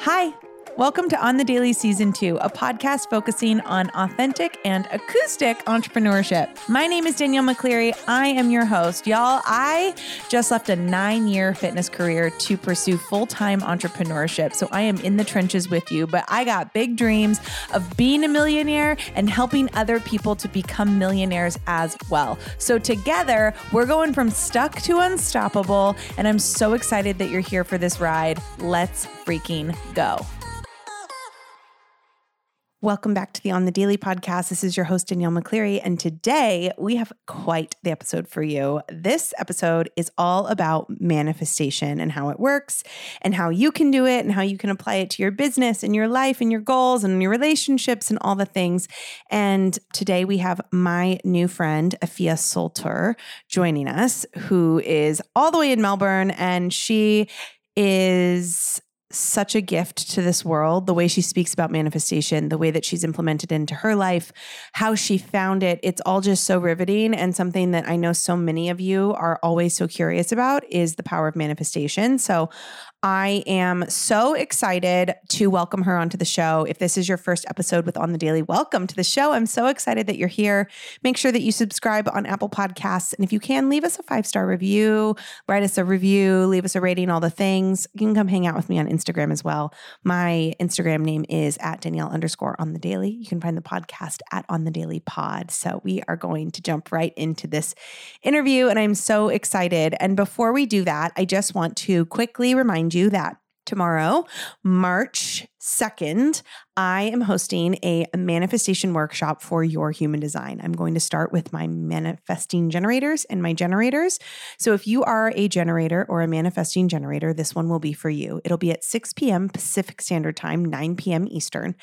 Hi. Welcome to On the Daily Season 2, a podcast focusing on authentic and acoustic entrepreneurship. My name is Danielle McCleary. I am your host. Y'all, I just left a nine year fitness career to pursue full time entrepreneurship. So I am in the trenches with you, but I got big dreams of being a millionaire and helping other people to become millionaires as well. So together, we're going from stuck to unstoppable. And I'm so excited that you're here for this ride. Let's freaking go. Welcome back to the On the Daily podcast. This is your host, Danielle McCleary. And today we have quite the episode for you. This episode is all about manifestation and how it works and how you can do it and how you can apply it to your business and your life and your goals and your relationships and all the things. And today we have my new friend, Afia Solter, joining us, who is all the way in Melbourne. And she is such a gift to this world. The way she speaks about manifestation, the way that she's implemented into her life, how she found it. It's all just so riveting. And something that I know so many of you are always so curious about is the power of manifestation. So I am so excited to welcome her onto the show. If this is your first episode with On the Daily, welcome to the show. I'm so excited that you're here. Make sure that you subscribe on Apple Podcasts. And if you can, leave us a five star review, write us a review, leave us a rating, all the things. You can come hang out with me on Instagram as well. My Instagram name is at Danielle underscore on the daily. You can find the podcast at On the Daily Pod. So we are going to jump right into this interview. And I'm so excited. And before we do that, I just want to quickly remind you that tomorrow, March 2nd, I am hosting a manifestation workshop for your human design. I'm going to start with my manifesting generators and my generators. So if you are a generator or a manifesting generator, this one will be for you. It'll be at 6 p.m. Pacific Standard Time, 9 p.m. Eastern.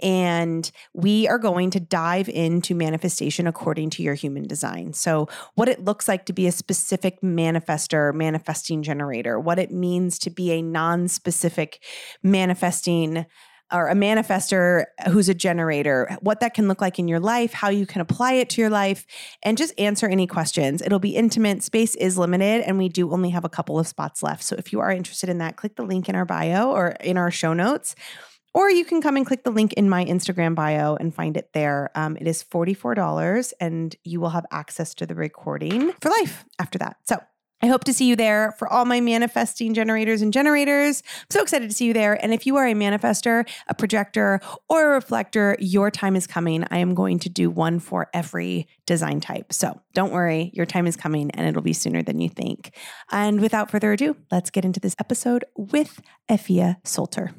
And we are going to dive into manifestation according to your human design. So, what it looks like to be a specific manifester, manifesting generator, what it means to be a non specific manifesting or a manifester who's a generator, what that can look like in your life, how you can apply it to your life, and just answer any questions. It'll be intimate, space is limited, and we do only have a couple of spots left. So if you are interested in that, click the link in our bio or in our show notes. Or you can come and click the link in my Instagram bio and find it there. Um, it is $44 and you will have access to the recording for life after that. So I hope to see you there for all my manifesting generators and generators. I'm so excited to see you there. And if you are a manifester, a projector, or a reflector, your time is coming. I am going to do one for every design type. So don't worry, your time is coming and it'll be sooner than you think. And without further ado, let's get into this episode with Effia Solter.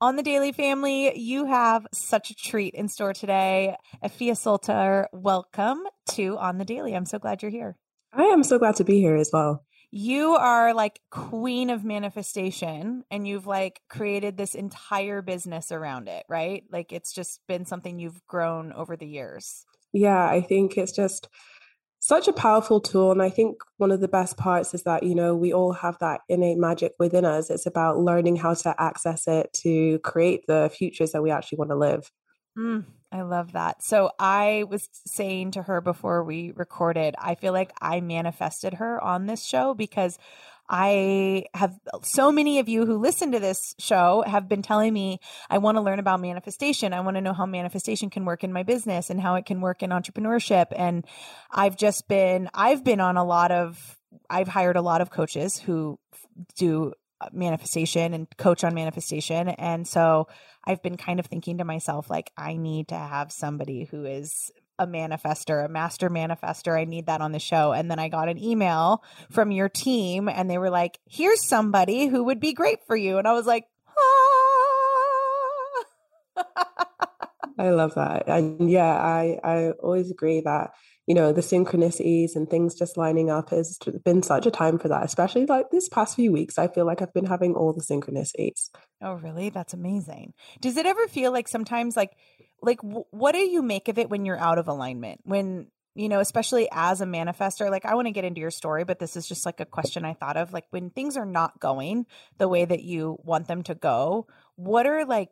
On the Daily Family, you have such a treat in store today. Effia Solter, welcome to On the Daily. I'm so glad you're here. I am so glad to be here as well. You are like queen of manifestation and you've like created this entire business around it, right? Like it's just been something you've grown over the years. Yeah, I think it's just such a powerful tool. And I think one of the best parts is that, you know, we all have that innate magic within us. It's about learning how to access it to create the futures that we actually want to live. Mm, I love that. So I was saying to her before we recorded, I feel like I manifested her on this show because I have so many of you who listen to this show have been telling me I want to learn about manifestation. I want to know how manifestation can work in my business and how it can work in entrepreneurship. And I've just been, I've been on a lot of, I've hired a lot of coaches who do manifestation and coach on manifestation. And so I've been kind of thinking to myself, like, I need to have somebody who is a manifester, a master manifester. I need that on the show. And then I got an email from your team and they were like, here's somebody who would be great for you. And I was like, ah. I love that. And yeah, I, I always agree that you know the synchronicities and things just lining up has been such a time for that especially like this past few weeks i feel like i've been having all the synchronicities. Oh really? That's amazing. Does it ever feel like sometimes like like w- what do you make of it when you're out of alignment? When you know especially as a manifester like i want to get into your story but this is just like a question i thought of like when things are not going the way that you want them to go what are like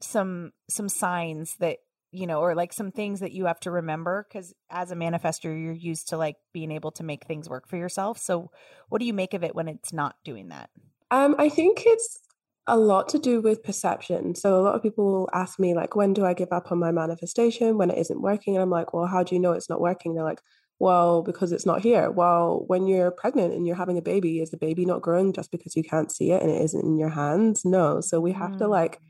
some some signs that you know, or like some things that you have to remember because as a manifester, you're used to like being able to make things work for yourself. So, what do you make of it when it's not doing that? Um, I think it's a lot to do with perception. So a lot of people will ask me like, when do I give up on my manifestation when it isn't working? And I'm like, well, how do you know it's not working? They're like, well, because it's not here. Well, when you're pregnant and you're having a baby, is the baby not growing just because you can't see it and it isn't in your hands? No. So we have mm. to like,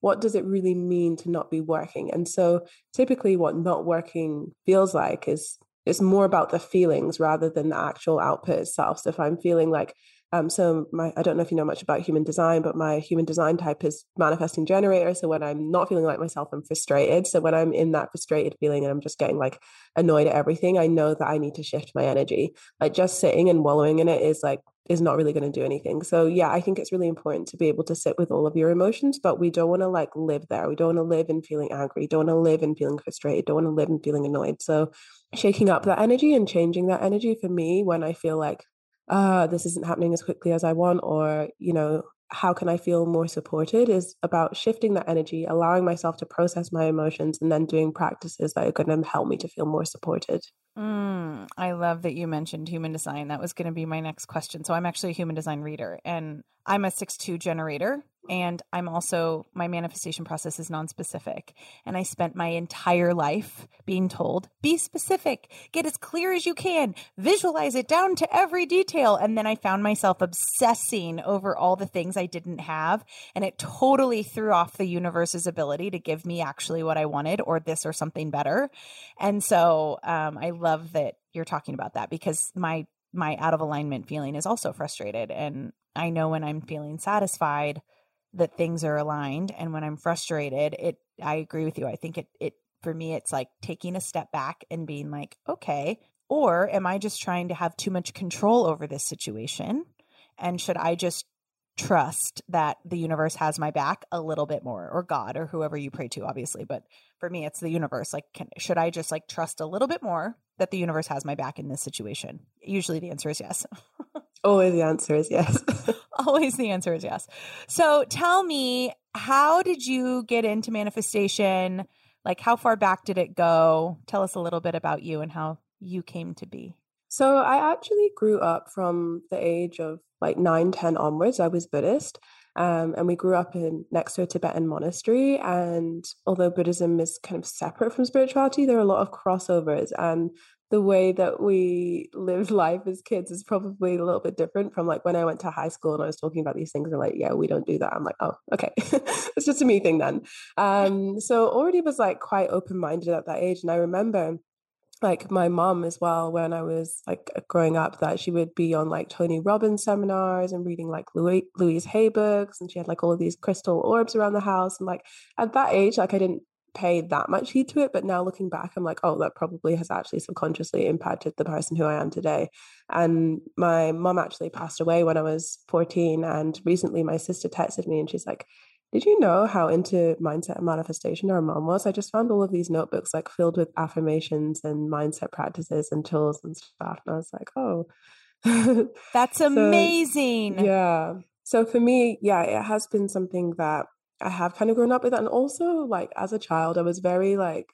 what does it really mean to not be working? And so typically what not working feels like is it's more about the feelings rather than the actual output itself. So if I'm feeling like um, so my I don't know if you know much about human design, but my human design type is manifesting generator. So when I'm not feeling like myself, I'm frustrated. So when I'm in that frustrated feeling and I'm just getting like annoyed at everything, I know that I need to shift my energy. Like just sitting and wallowing in it is like is not really going to do anything. So yeah, I think it's really important to be able to sit with all of your emotions, but we don't want to like live there. We don't want to live in feeling angry. Don't want to live in feeling frustrated. Don't want to live in feeling annoyed. So shaking up that energy and changing that energy for me when I feel like uh, this isn't happening as quickly as I want, or, you know, how can I feel more supported is about shifting that energy, allowing myself to process my emotions, and then doing practices that are going to help me to feel more supported. Mm, I love that you mentioned human design. That was going to be my next question. So I'm actually a human design reader and I'm a 6-2 generator and I'm also my manifestation process is non-specific. And I spent my entire life being told, be specific, get as clear as you can, visualize it down to every detail. And then I found myself obsessing over all the things I didn't have. And it totally threw off the universe's ability to give me actually what I wanted or this or something better. And so um, I love that you're talking about that because my my out of alignment feeling is also frustrated and I know when I'm feeling satisfied that things are aligned and when I'm frustrated it I agree with you. I think it it for me it's like taking a step back and being like okay or am I just trying to have too much control over this situation? And should I just trust that the universe has my back a little bit more or god or whoever you pray to obviously but for me it's the universe. Like can, should i just like trust a little bit more that the universe has my back in this situation? Usually the answer is yes always the answer is yes always the answer is yes so tell me how did you get into manifestation like how far back did it go tell us a little bit about you and how you came to be so I actually grew up from the age of like nine, 10 onwards. I was Buddhist. Um, and we grew up in next to a Tibetan monastery. And although Buddhism is kind of separate from spirituality, there are a lot of crossovers. And the way that we lived life as kids is probably a little bit different from like when I went to high school and I was talking about these things. They're like, yeah, we don't do that. I'm like, oh, okay. it's just a me thing then. Um, so already was like quite open minded at that age. And I remember like my mom as well when i was like growing up that she would be on like tony robbins seminars and reading like louise hay books and she had like all of these crystal orbs around the house and like at that age like i didn't pay that much heed to it but now looking back i'm like oh that probably has actually subconsciously impacted the person who i am today and my mom actually passed away when i was 14 and recently my sister texted me and she's like did you know how into mindset and manifestation our mom was? I just found all of these notebooks like filled with affirmations and mindset practices and tools and stuff. And I was like, oh, that's amazing. So, yeah. So for me, yeah, it has been something that I have kind of grown up with. That. And also, like, as a child, I was very like,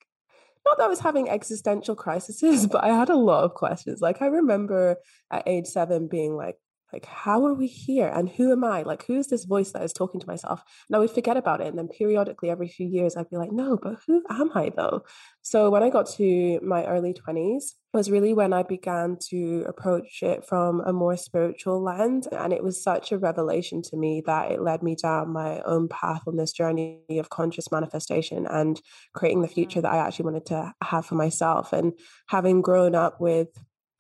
not that I was having existential crises, but I had a lot of questions. Like, I remember at age seven being like, like how are we here? And who am i? Like who's this voice that is talking to myself? And i would forget about it and then periodically every few years i'd be like no but who am i though? So when i got to my early 20s was really when i began to approach it from a more spiritual lens and it was such a revelation to me that it led me down my own path on this journey of conscious manifestation and creating the future that i actually wanted to have for myself. And having grown up with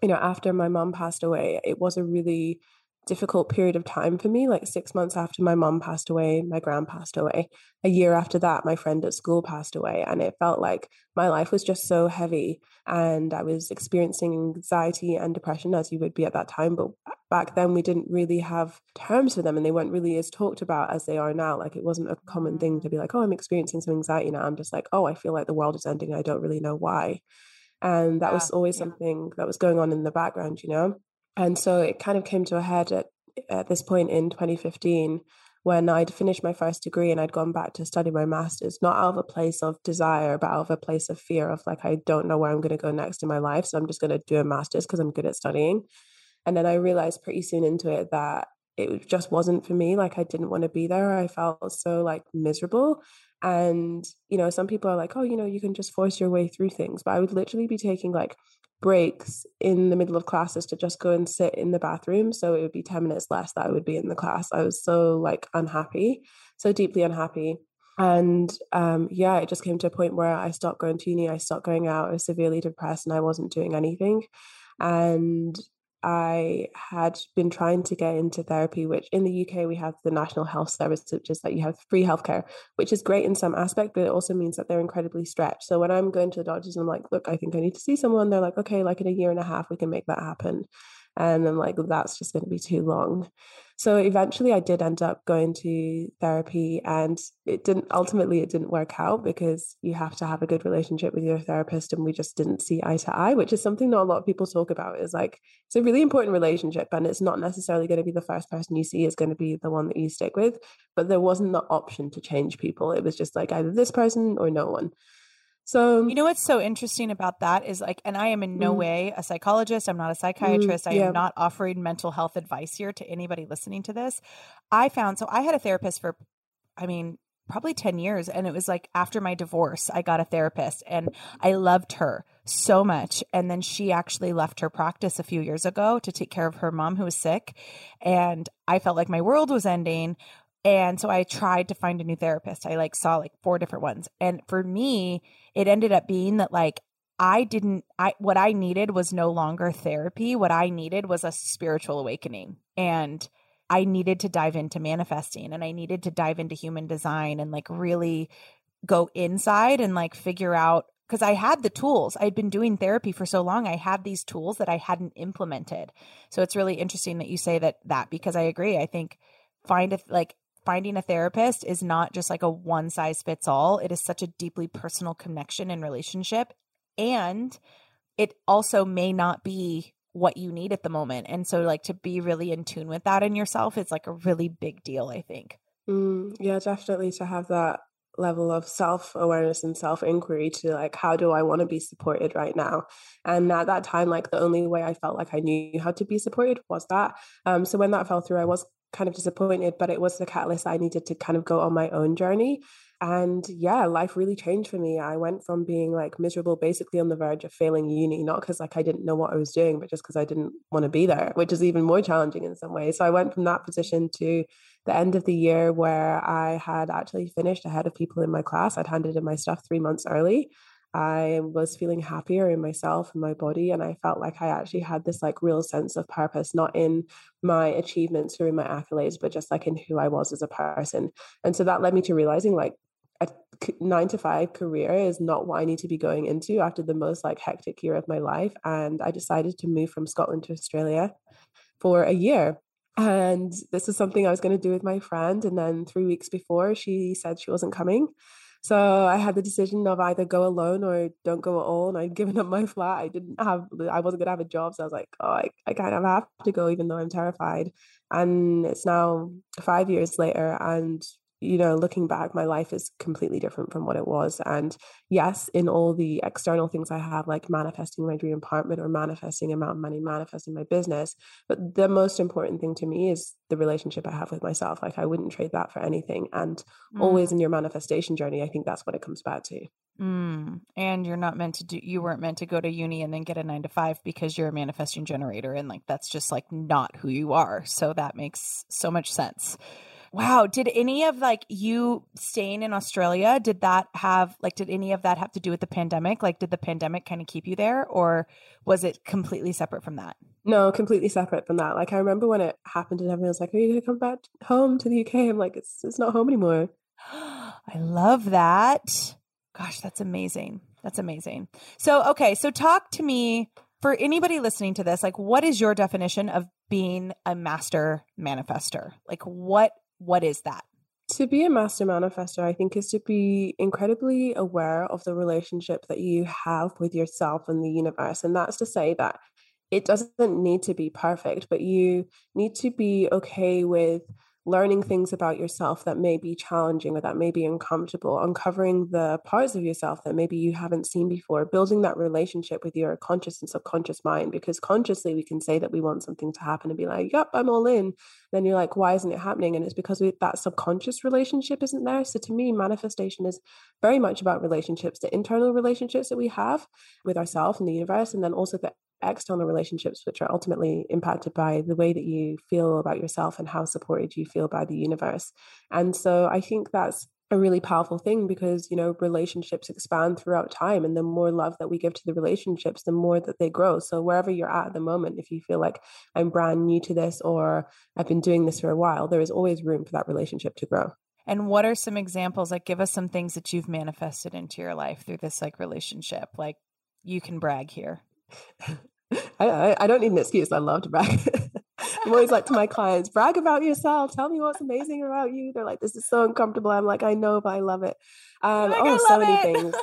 you know after my mom passed away it was a really difficult period of time for me. Like six months after my mom passed away, my grand passed away. A year after that, my friend at school passed away. And it felt like my life was just so heavy. And I was experiencing anxiety and depression as you would be at that time. But back then, we didn't really have terms for them and they weren't really as talked about as they are now. Like it wasn't a common thing to mm. be like, oh, I'm experiencing some anxiety now. I'm just like, oh, I feel like the world is ending. I don't really know why. And that yeah, was always yeah. something that was going on in the background, you know? And so it kind of came to a head at, at this point in 2015 when I'd finished my first degree and I'd gone back to study my master's, not out of a place of desire, but out of a place of fear of like, I don't know where I'm going to go next in my life. So I'm just going to do a master's because I'm good at studying. And then I realized pretty soon into it that it just wasn't for me. Like I didn't want to be there. I felt so like miserable. And, you know, some people are like, oh, you know, you can just force your way through things. But I would literally be taking like breaks in the middle of classes to just go and sit in the bathroom. So it would be 10 minutes less that I would be in the class. I was so like unhappy, so deeply unhappy. And um, yeah, it just came to a point where I stopped going to uni, I stopped going out, I was severely depressed and I wasn't doing anything. And I had been trying to get into therapy, which in the UK we have the National Health Service, which is that you have free healthcare, which is great in some aspect, but it also means that they're incredibly stretched. So when I'm going to the doctors and I'm like, look, I think I need to see someone, they're like, okay, like in a year and a half, we can make that happen. And I'm like, that's just going to be too long. So eventually I did end up going to therapy and it didn't ultimately it didn't work out because you have to have a good relationship with your therapist and we just didn't see eye to eye, which is something that a lot of people talk about is like it's a really important relationship and it's not necessarily going to be the first person you see is going to be the one that you stick with, but there wasn't the option to change people. It was just like either this person or no one. So, you know what's so interesting about that is like, and I am in no mm, way a psychologist. I'm not a mm, psychiatrist. Mm, I am not offering mental health advice here to anybody listening to this. I found so I had a therapist for, I mean, probably 10 years. And it was like after my divorce, I got a therapist and I loved her so much. And then she actually left her practice a few years ago to take care of her mom who was sick. And I felt like my world was ending. And so I tried to find a new therapist. I like saw like four different ones. And for me, it ended up being that like I didn't I what I needed was no longer therapy. What I needed was a spiritual awakening. And I needed to dive into manifesting and I needed to dive into human design and like really go inside and like figure out because I had the tools. I'd been doing therapy for so long. I had these tools that I hadn't implemented. So it's really interesting that you say that that because I agree. I think find a like finding a therapist is not just like a one size fits all. It is such a deeply personal connection and relationship. And it also may not be what you need at the moment. And so, like, to be really in tune with that in yourself is like a really big deal, I think. Mm, yeah, definitely to have that level of self awareness and self inquiry to like, how do I want to be supported right now? And at that time, like, the only way I felt like I knew how to be supported was that. Um, so when that fell through, I was kind of disappointed, but it was the catalyst I needed to kind of go on my own journey. And yeah, life really changed for me. I went from being like miserable, basically on the verge of failing uni, not because like I didn't know what I was doing, but just because I didn't want to be there, which is even more challenging in some ways. So I went from that position to the end of the year where I had actually finished ahead of people in my class. I'd handed in my stuff three months early. I was feeling happier in myself and my body. And I felt like I actually had this like real sense of purpose, not in my achievements or in my accolades, but just like in who I was as a person. And so that led me to realizing like a nine to five career is not what I need to be going into after the most like hectic year of my life. And I decided to move from Scotland to Australia for a year. And this is something I was going to do with my friend. And then three weeks before, she said she wasn't coming. So I had the decision of either go alone or don't go at all. And I'd given up my flat. I didn't have, I wasn't going to have a job. So I was like, oh, I, I kind of have to go, even though I'm terrified. And it's now five years later. And you know, looking back, my life is completely different from what it was. And yes, in all the external things I have, like manifesting my dream apartment or manifesting amount of money, manifesting my business. But the most important thing to me is the relationship I have with myself. Like I wouldn't trade that for anything. And mm. always in your manifestation journey, I think that's what it comes back to. Mm. And you're not meant to do, you weren't meant to go to uni and then get a nine to five because you're a manifesting generator. And like, that's just like not who you are. So that makes so much sense. Wow. Did any of like you staying in Australia, did that have like, did any of that have to do with the pandemic? Like, did the pandemic kind of keep you there or was it completely separate from that? No, completely separate from that. Like, I remember when it happened and everyone was like, Are you going to come back home to the UK? I'm like, It's, it's not home anymore. I love that. Gosh, that's amazing. That's amazing. So, okay. So, talk to me for anybody listening to this. Like, what is your definition of being a master manifester? Like, what what is that? To be a master manifester, I think, is to be incredibly aware of the relationship that you have with yourself and the universe. And that's to say that it doesn't need to be perfect, but you need to be okay with learning things about yourself that may be challenging or that may be uncomfortable, uncovering the parts of yourself that maybe you haven't seen before, building that relationship with your conscious and subconscious mind. Because consciously, we can say that we want something to happen and be like, yep, I'm all in. Then you're like, why isn't it happening? And it's because we, that subconscious relationship isn't there. So to me, manifestation is very much about relationships, the internal relationships that we have with ourselves and the universe, and then also the external relationships, which are ultimately impacted by the way that you feel about yourself and how supported you feel by the universe. And so I think that's a really powerful thing because you know relationships expand throughout time and the more love that we give to the relationships the more that they grow. So wherever you're at at the moment if you feel like i'm brand new to this or i've been doing this for a while there is always room for that relationship to grow. And what are some examples like give us some things that you've manifested into your life through this like relationship like you can brag here I, I, don't need an excuse. I love to brag. I'm always like to my clients, brag about yourself. Tell me what's amazing about you. They're like, this is so uncomfortable. I'm like, I know, but I love it. Um, like, oh, so many it. things.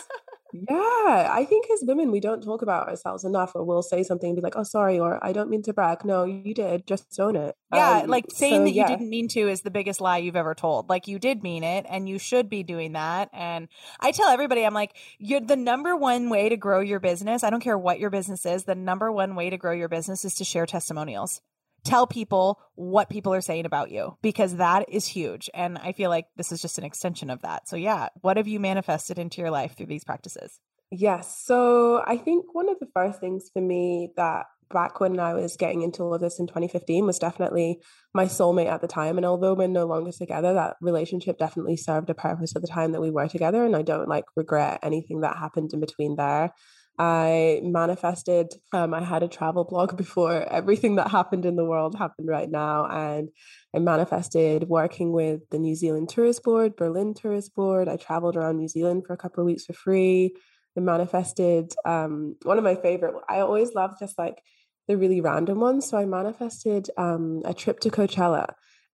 Yeah, I think as women, we don't talk about ourselves enough, or we'll say something and be like, "Oh, sorry," or "I don't mean to brag." No, you did. Just own it. Yeah, um, like saying so, that you didn't mean to is the biggest lie you've ever told. Like you did mean it, and you should be doing that. And I tell everybody, I'm like, you're the number one way to grow your business. I don't care what your business is. The number one way to grow your business is to share testimonials tell people what people are saying about you because that is huge. And I feel like this is just an extension of that. So, yeah, what have you manifested into your life through these practices? Yes. So, I think one of the first things for me that back when I was getting into all of this in 2015 was definitely my soulmate at the time. And although we're no longer together, that relationship definitely served a purpose at the time that we were together. And I don't like regret anything that happened in between there. I manifested, um, I had a travel blog before everything that happened in the world happened right now. And I manifested working with the New Zealand Tourist Board, Berlin Tourist Board. I traveled around New Zealand for a couple of weeks for free. I manifested um, one of my favorite, I always love just like the really random ones. So I manifested um, a trip to Coachella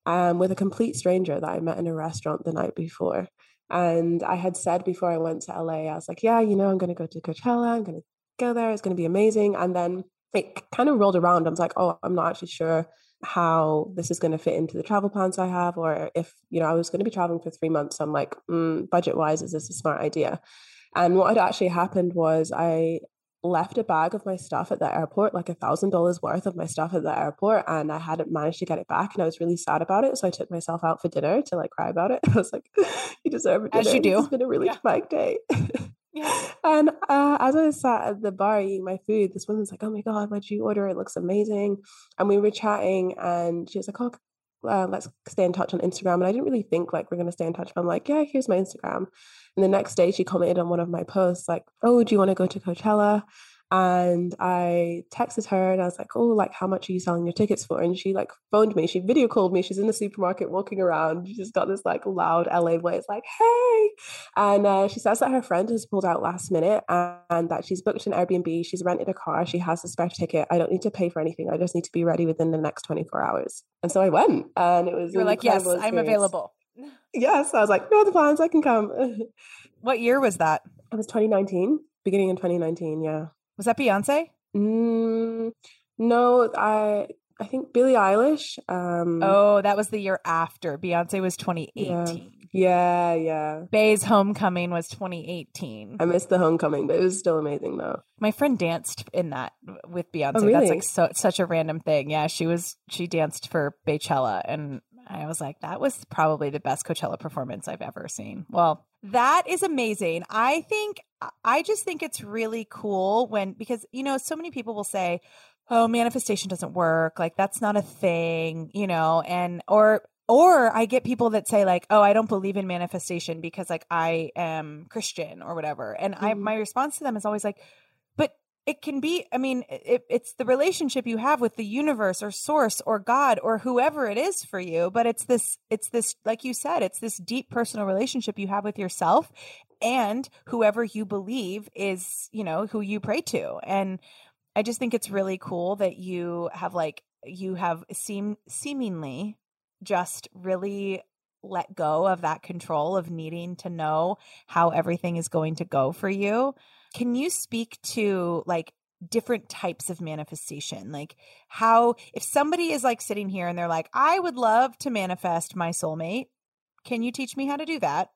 um, with a complete stranger that I met in a restaurant the night before. And I had said before I went to LA, I was like, yeah, you know, I'm going to go to Coachella. I'm going to go there. It's going to be amazing. And then it kind of rolled around. I was like, oh, I'm not actually sure how this is going to fit into the travel plans I have, or if, you know, I was going to be traveling for three months. I'm like, mm, budget wise, is this a smart idea? And what had actually happened was I left a bag of my stuff at the airport, like a thousand dollars worth of my stuff at the airport, and I hadn't managed to get it back, and I was really sad about it. So I took myself out for dinner to like cry about it. I was like, "You deserve it." As you do. It's been a really yeah. traumatic day. yeah. And uh, as I sat at the bar eating my food, this woman's like, "Oh my god, what'd you order? It looks amazing." And we were chatting, and she was like, "Oh." Uh, let's stay in touch on Instagram. And I didn't really think like we're going to stay in touch. But I'm like, yeah, here's my Instagram. And the next day she commented on one of my posts, like, oh, do you want to go to Coachella? And I texted her and I was like, oh, like, how much are you selling your tickets for? And she like phoned me. She video called me. She's in the supermarket walking around. She just got this like loud LA voice, like, hey. And uh, she says that her friend has pulled out last minute and, and that she's booked an Airbnb. She's rented a car. She has a spare ticket. I don't need to pay for anything. I just need to be ready within the next 24 hours. And so I went and it was. You're like, yes, experience. I'm available yes, I was like, no, the plans, I can come. what year was that? It was 2019, beginning in 2019. Yeah. Was that Beyonce? Mm, no, I I think Billie Eilish. Um, oh, that was the year after. Beyonce was 2018. Yeah, yeah. yeah. Bey's Homecoming was 2018. I missed the Homecoming, but it was still amazing though. My friend danced in that with Beyonce. Oh, really? That's like so such a random thing. Yeah, she was she danced for Beychella and I was like, that was probably the best Coachella performance I've ever seen. Well, that is amazing. I think, I just think it's really cool when, because, you know, so many people will say, oh, manifestation doesn't work. Like, that's not a thing, you know, and, or, or I get people that say like, "Oh, I don't believe in manifestation because like I am Christian or whatever." And mm-hmm. I my response to them is always like, it can be i mean it, it's the relationship you have with the universe or source or god or whoever it is for you but it's this it's this like you said it's this deep personal relationship you have with yourself and whoever you believe is you know who you pray to. And i just think it's really cool that you have like you have seem seemingly just really let go of that control of needing to know how everything is going to go for you can you speak to like different types of manifestation. Like how if somebody is like sitting here and they're like, "I would love to manifest my soulmate. Can you teach me how to do that?"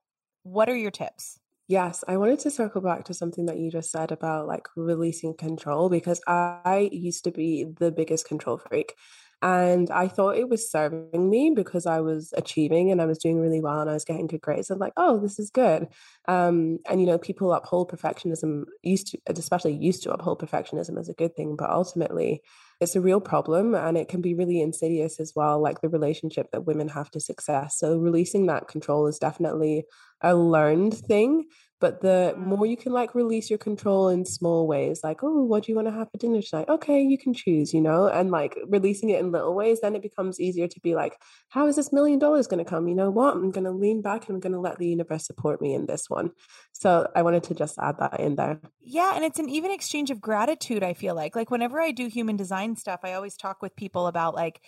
What are your tips? Yes, I wanted to circle back to something that you just said about like releasing control because I used to be the biggest control freak. And I thought it was serving me because I was achieving and I was doing really well and I was getting good grades. I'm like, oh, this is good. Um, and you know, people uphold perfectionism used to, especially used to uphold perfectionism as a good thing, but ultimately, it's a real problem and it can be really insidious as well, like the relationship that women have to success. So releasing that control is definitely a learned thing but the more mm. you can like release your control in small ways, like, oh, what do you want to have for dinner tonight? Okay, you can choose, you know, and like releasing it in little ways, then it becomes easier to be like, how is this million dollars going to come? You know what? I'm going to lean back and I'm going to let the universe support me in this one. So I wanted to just add that in there. Yeah. And it's an even exchange of gratitude, I feel like. Like whenever I do human design stuff, I always talk with people about like,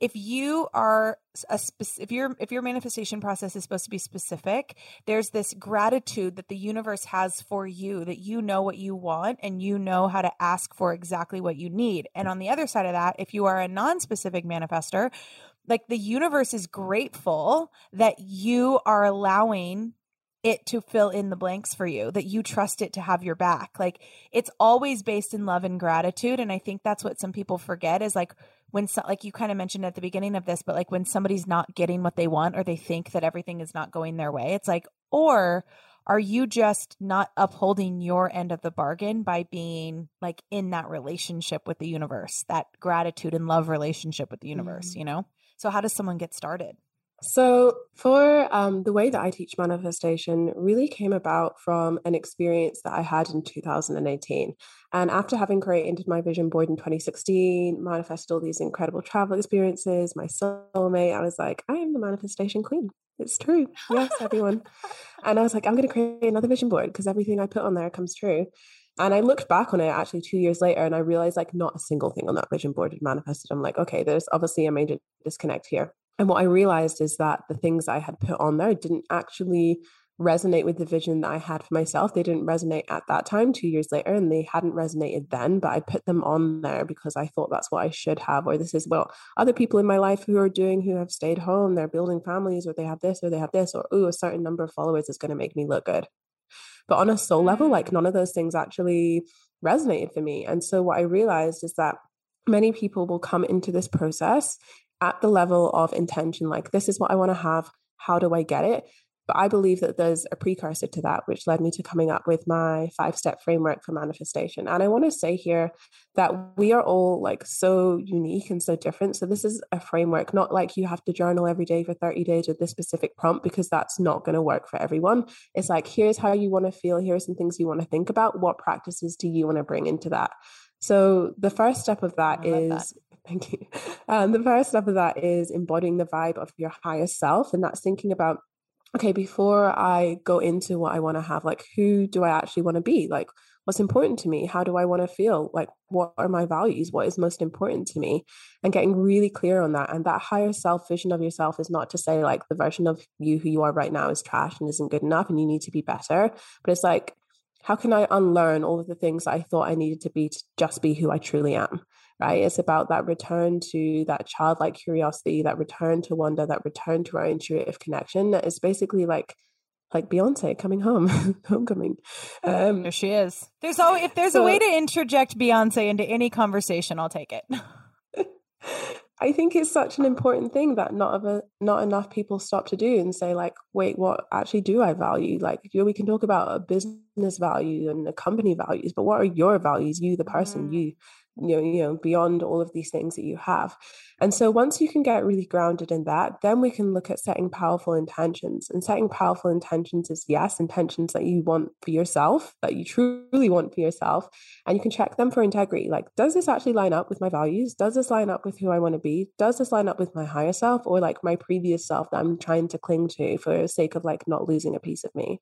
if you are a spe- if your if your manifestation process is supposed to be specific there's this gratitude that the universe has for you that you know what you want and you know how to ask for exactly what you need and on the other side of that if you are a non-specific manifester like the universe is grateful that you are allowing it to fill in the blanks for you, that you trust it to have your back. Like it's always based in love and gratitude. And I think that's what some people forget is like when so, like you kind of mentioned at the beginning of this but like when somebody's not getting what they want or they think that everything is not going their way it's like or are you just not upholding your end of the bargain by being like in that relationship with the universe that gratitude and love relationship with the universe mm-hmm. you know so how does someone get started so, for um, the way that I teach manifestation, really came about from an experience that I had in 2018. And after having created my vision board in 2016, manifested all these incredible travel experiences, my soulmate, I was like, I am the manifestation queen. It's true. Yes, everyone. and I was like, I'm going to create another vision board because everything I put on there comes true. And I looked back on it actually two years later and I realized like not a single thing on that vision board had manifested. I'm like, okay, there's obviously a major disconnect here. And what I realized is that the things I had put on there didn't actually resonate with the vision that I had for myself. They didn't resonate at that time, two years later, and they hadn't resonated then, but I put them on there because I thought that's what I should have, or this is well, other people in my life who are doing, who have stayed home, they're building families, or they have this, or they have this, or oh, a certain number of followers is going to make me look good. But on a soul level, like mm. none of those things actually resonated for me. And so what I realized is that many people will come into this process at the level of intention, like, this is what I want to have. How do I get it? But I believe that there's a precursor to that, which led me to coming up with my five step framework for manifestation. And I want to say here that we are all like so unique and so different. So, this is a framework, not like you have to journal every day for 30 days with this specific prompt, because that's not going to work for everyone. It's like, here's how you want to feel. Here are some things you want to think about. What practices do you want to bring into that? So, the first step of that is. Thank you. Um, the first step of that is embodying the vibe of your highest self. And that's thinking about, okay, before I go into what I want to have, like, who do I actually want to be? Like, what's important to me? How do I want to feel? Like, what are my values? What is most important to me? And getting really clear on that. And that higher self vision of yourself is not to say, like, the version of you who you are right now is trash and isn't good enough and you need to be better. But it's like, how can I unlearn all of the things I thought I needed to be to just be who I truly am? Right? It's about that return to that childlike curiosity, that return to wonder, that return to our intuitive connection. It's basically like like Beyonce coming home, homecoming. Um, there she is. There's always if there's so, a way to interject Beyonce into any conversation, I'll take it. I think it's such an important thing that not of a, not enough people stop to do and say like, wait, what actually do I value? Like, you know, we can talk about a business value and a company values, but what are your values? You, the person, mm. you, you know, you know, beyond all of these things that you have. And so once you can get really grounded in that, then we can look at setting powerful intentions. And setting powerful intentions is yes, intentions that you want for yourself, that you truly want for yourself. And you can check them for integrity. Like, does this actually line up with my values? Does this line up with who I want to be? Does this line up with my higher self or like my previous self that I'm trying to cling to for the sake of like not losing a piece of me?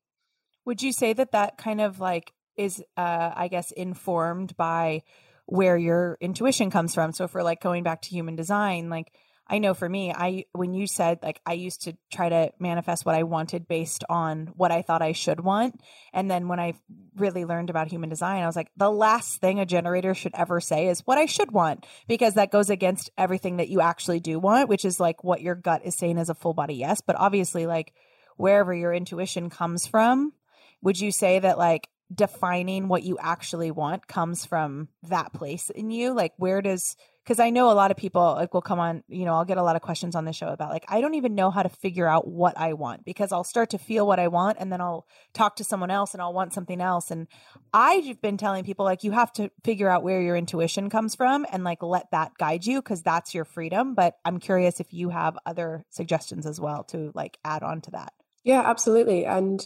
Would you say that that kind of like is, uh, I guess, informed by where your intuition comes from. So if we're like going back to human design, like I know for me, I when you said like I used to try to manifest what I wanted based on what I thought I should want, and then when I really learned about human design, I was like, the last thing a generator should ever say is what I should want because that goes against everything that you actually do want, which is like what your gut is saying as a full body yes. But obviously, like wherever your intuition comes from, would you say that like defining what you actually want comes from that place in you? Like, where does because I know a lot of people like will come on, you know, I'll get a lot of questions on the show about like I don't even know how to figure out what I want because I'll start to feel what I want and then I'll talk to someone else and I'll want something else and I've been telling people like you have to figure out where your intuition comes from and like let that guide you cuz that's your freedom, but I'm curious if you have other suggestions as well to like add on to that. Yeah, absolutely. And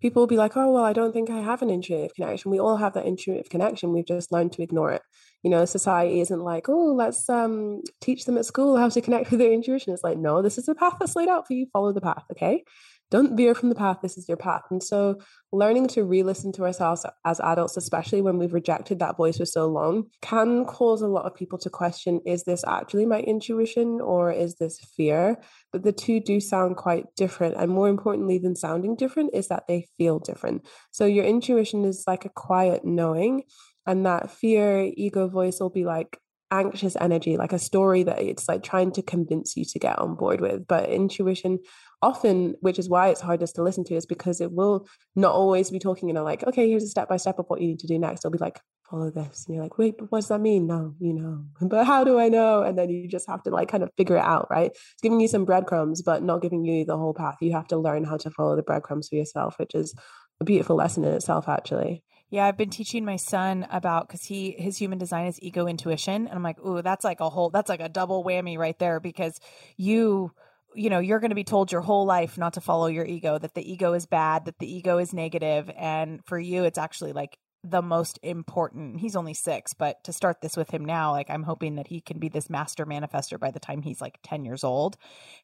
people will be like, oh, well, I don't think I have an intuitive connection. We all have that intuitive connection. We've just learned to ignore it. You know, society isn't like, oh, let's um, teach them at school how to connect with their intuition. It's like, no, this is a path that's laid out for you. Follow the path. Okay don't veer from the path this is your path. And so learning to re-listen to ourselves as adults especially when we've rejected that voice for so long can cause a lot of people to question is this actually my intuition or is this fear? But the two do sound quite different and more importantly than sounding different is that they feel different. So your intuition is like a quiet knowing and that fear ego voice will be like anxious energy, like a story that it's like trying to convince you to get on board with. But intuition, often, which is why it's hardest to listen to, is because it will not always be talking, you know, like, okay, here's a step by step of what you need to do next. It'll be like, follow this. And you're like, wait, but what does that mean? No, you know, but how do I know? And then you just have to like kind of figure it out, right? It's giving you some breadcrumbs, but not giving you the whole path. You have to learn how to follow the breadcrumbs for yourself, which is a beautiful lesson in itself, actually. Yeah, I've been teaching my son about because he his human design is ego intuition, and I'm like, ooh, that's like a whole that's like a double whammy right there because you you know you're going to be told your whole life not to follow your ego that the ego is bad that the ego is negative and for you it's actually like the most important. He's only six, but to start this with him now, like I'm hoping that he can be this master manifester by the time he's like 10 years old.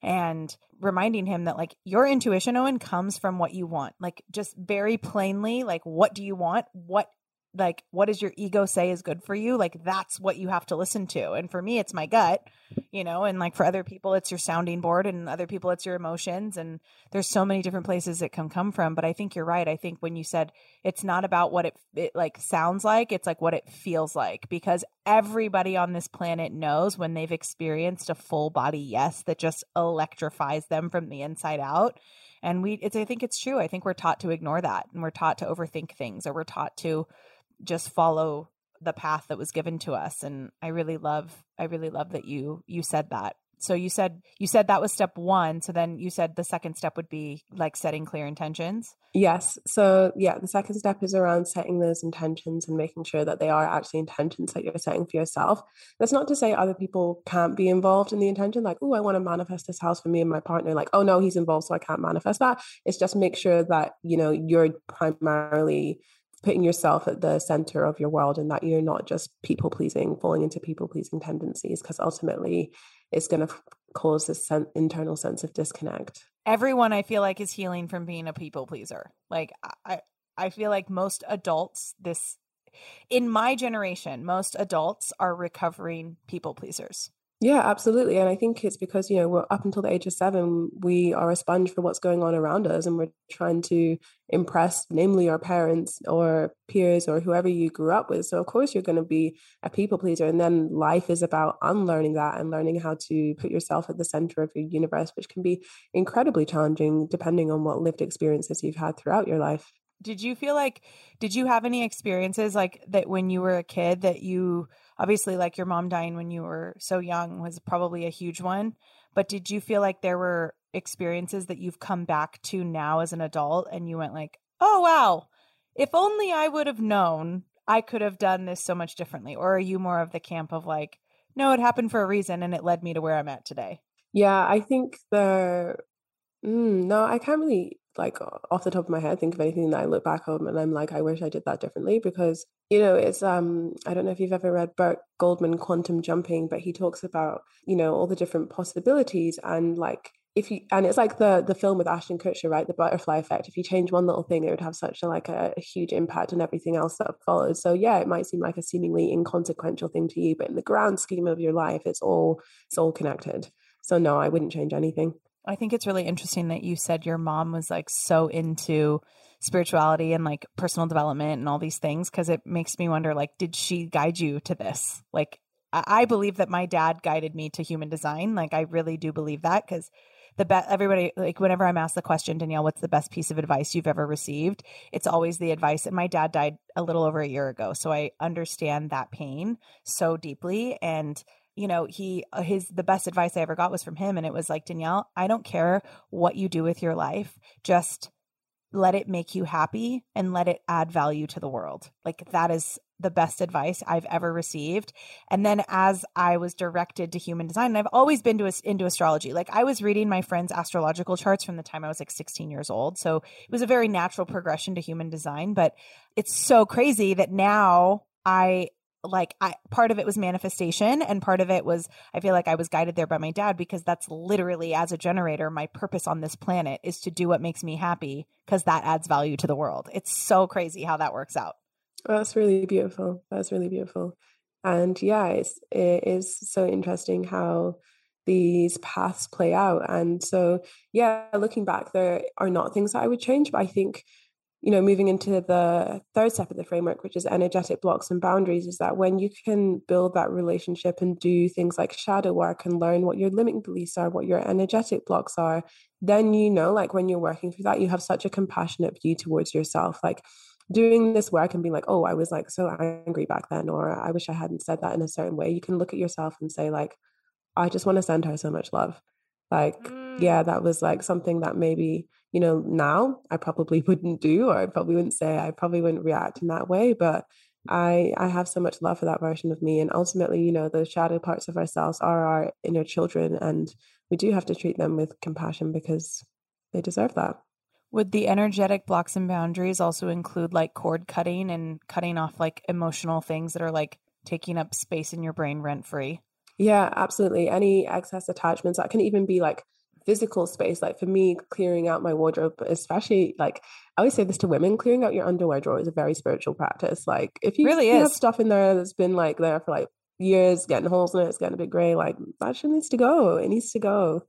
And reminding him that like your intuition, Owen, comes from what you want. Like just very plainly, like what do you want? What like what does your ego say is good for you? Like that's what you have to listen to. And for me it's my gut you know and like for other people it's your sounding board and other people it's your emotions. And there's so many different places it can come from. But i think you're right. I think when you said it's not about what it, it like sounds like it's like what it feels like. Because everybody on this planet knows when they've experienced a full body yes that just electrifies them from the inside out. And we it's i think it's true. I think we're taught to ignore that. And we're taught to overthink things or we're taught to just follow the path that was given to us and i really love i really love that you you said that. So you said you said that was step one so then you said the second step would be like setting clear intentions? Yes. So yeah the second step is around setting those intentions and making sure that they are actually intentions that you're setting for yourself. That's not to say other people can't be involved in the intention like oh i want to manifest this house for me and my partner like oh no he's involved so i can't manifest that. It's just make sure that you know you're primarily putting yourself at the center of your world and that you're not just people pleasing, falling into people pleasing tendencies, because ultimately it's going to cause this sen- internal sense of disconnect. Everyone I feel like is healing from being a people pleaser. Like I, I feel like most adults, this in my generation, most adults are recovering people pleasers. Yeah, absolutely. And I think it's because, you know, we're up until the age of seven, we are a sponge for what's going on around us and we're trying to impress, namely our parents or peers or whoever you grew up with. So, of course, you're going to be a people pleaser. And then life is about unlearning that and learning how to put yourself at the center of your universe, which can be incredibly challenging depending on what lived experiences you've had throughout your life. Did you feel like, did you have any experiences like that when you were a kid that you, obviously like your mom dying when you were so young was probably a huge one but did you feel like there were experiences that you've come back to now as an adult and you went like oh wow if only i would have known i could have done this so much differently or are you more of the camp of like no it happened for a reason and it led me to where i'm at today? Yeah i think the mm, no i can't really like off the top of my head think of anything that I look back on and I'm like I wish I did that differently because you know it's um I don't know if you've ever read Burt Goldman Quantum Jumping but he talks about you know all the different possibilities and like if you and it's like the the film with Ashton Kutcher right? The butterfly effect. If you change one little thing it would have such a like a, a huge impact on everything else that follows. So yeah it might seem like a seemingly inconsequential thing to you but in the grand scheme of your life it's all it's all connected. So no, I wouldn't change anything. I think it's really interesting that you said your mom was like so into spirituality and like personal development and all these things because it makes me wonder like did she guide you to this? Like I, believe that my dad guided me to human design. Like i really do believe that because the best everybody like whenever i'm asked the question danielle what's the best piece of advice you've ever received? it's always the advice and my dad died a little over a year ago so i understand that pain so deeply and you know he uh, his the best advice i ever got was from him and it was like danielle i don't care what you do with your life just let it make you happy and let it add value to the world. Like that is the best advice I've ever received. And then as I was directed to human design, and I've always been to into astrology. Like I was reading my friends' astrological charts from the time I was like 16 years old. So it was a very natural progression to human design, but it's so crazy that now I like I part of it was manifestation and part of it was I feel like I was guided there by my dad because that's literally as a generator my purpose on this planet is to do what makes me happy because that adds value to the world. It's so crazy how that works out. Oh, that's really beautiful. That's really beautiful. And yeah, it's it is so interesting how these paths play out. And so yeah, looking back, there are not things that I would change, but I think you know, moving into the third step of the framework, which is energetic blocks and boundaries, is that when you can build that relationship and do things like shadow work and learn what your limiting beliefs are, what your energetic blocks are, then you know, like when you're working through that, you have such a compassionate view towards yourself. Like doing this work and being like, oh, I was like so angry back then, or I wish I hadn't said that in a certain way. You can look at yourself and say, like, I just want to send her so much love. Like, mm. yeah, that was like something that maybe you know, now I probably wouldn't do, or I probably wouldn't say, I probably wouldn't react in that way. But I I have so much love for that version of me. And ultimately, you know, the shadow parts of ourselves are our inner children. And we do have to treat them with compassion because they deserve that. Would the energetic blocks and boundaries also include like cord cutting and cutting off like emotional things that are like taking up space in your brain rent free? Yeah, absolutely. Any excess attachments that can even be like physical space like for me clearing out my wardrobe especially like i always say this to women clearing out your underwear drawer is a very spiritual practice. Like if you really have stuff in there that's been like there for like years getting holes in it it's getting a bit gray like that shit needs to go. It needs to go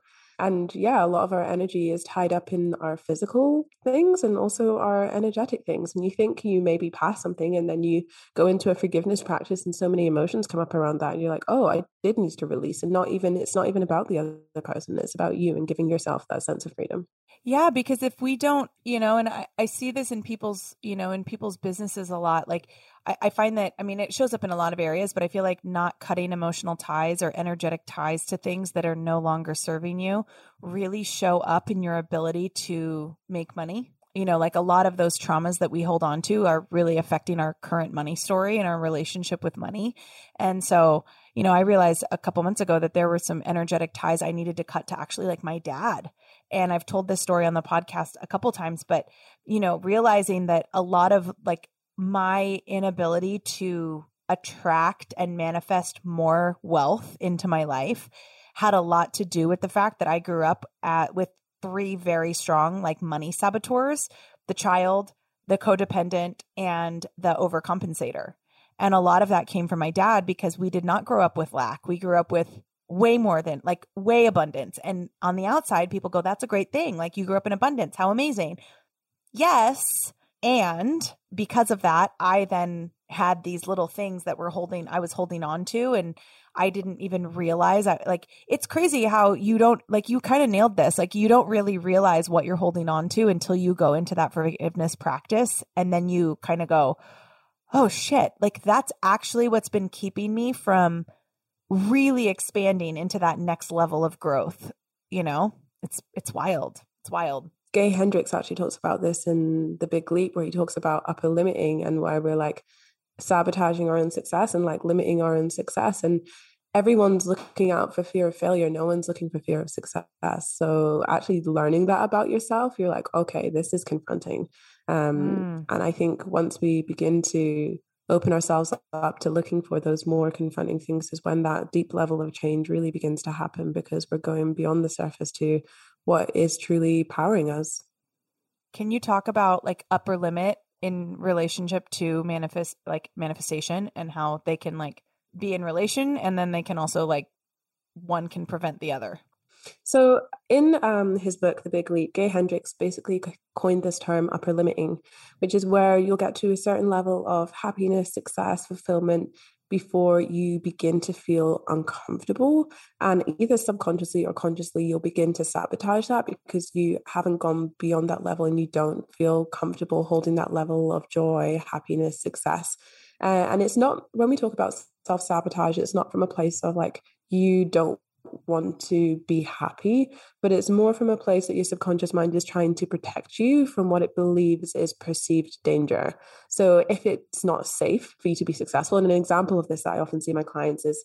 and yeah a lot of our energy is tied up in our physical things and also our energetic things and you think you maybe pass something and then you go into a forgiveness practice and so many emotions come up around that and you're like oh i did need to release and not even it's not even about the other person it's about you and giving yourself that sense of freedom yeah, because if we don't, you know, and I, I see this in people's, you know, in people's businesses a lot. Like I, I find that, I mean, it shows up in a lot of areas, but I feel like not cutting emotional ties or energetic ties to things that are no longer serving you really show up in your ability to make money. You know, like a lot of those traumas that we hold on to are really affecting our current money story and our relationship with money. And so, you know, I realized a couple months ago that there were some energetic ties I needed to cut to actually like my dad and I've told this story on the podcast a couple times, but you know, realizing that a lot of like my inability to attract and manifest more wealth into my life had a lot to do with the fact that I grew up at with three very strong like money saboteurs, the child, the codependent, and the overcompensator. And a lot of that came from my dad because we did not grow up with lack. We grew up with way more than like way abundance. And on the outside, people go, that's a great thing. Like you grew up in abundance. How amazing. Yes. And because of that, I then had these little things that were holding, I was holding on to. And I didn't even realize I, like it's crazy how you don't like you kind of nailed this like you don't really realize what you're holding on to until you go into that forgiveness practice and then you kind of go oh shit. Like that's actually what's been keeping me from really expanding into that next level of growth you know? It's it's wild. It's wild gay hendricks actually talks about this in the big leap where he talks about upper limiting and why we're like sabotaging our own success and like limiting our own success. And everyone's looking out for fear of failure. No one's looking for fear of success. So actually learning that about yourself you're like okay this is confronting. Um, mm. and i think once we begin to open ourselves up to looking for those more confronting things is when that deep level of change really begins to happen because we're going beyond the surface to what is truly powering us. Can you talk about like upper limit in relationship to manifest like manifestation and how they can like be in relation and then they can also like one can prevent the other? So, in um, his book, The Big Leap, Gay Hendricks basically coined this term upper limiting, which is where you'll get to a certain level of happiness, success, fulfillment before you begin to feel uncomfortable. And either subconsciously or consciously, you'll begin to sabotage that because you haven't gone beyond that level and you don't feel comfortable holding that level of joy, happiness, success. Uh, and it's not, when we talk about self sabotage, it's not from a place of like, you don't want to be happy, but it's more from a place that your subconscious mind is trying to protect you from what it believes is perceived danger. So if it's not safe for you to be successful, and an example of this that I often see my clients is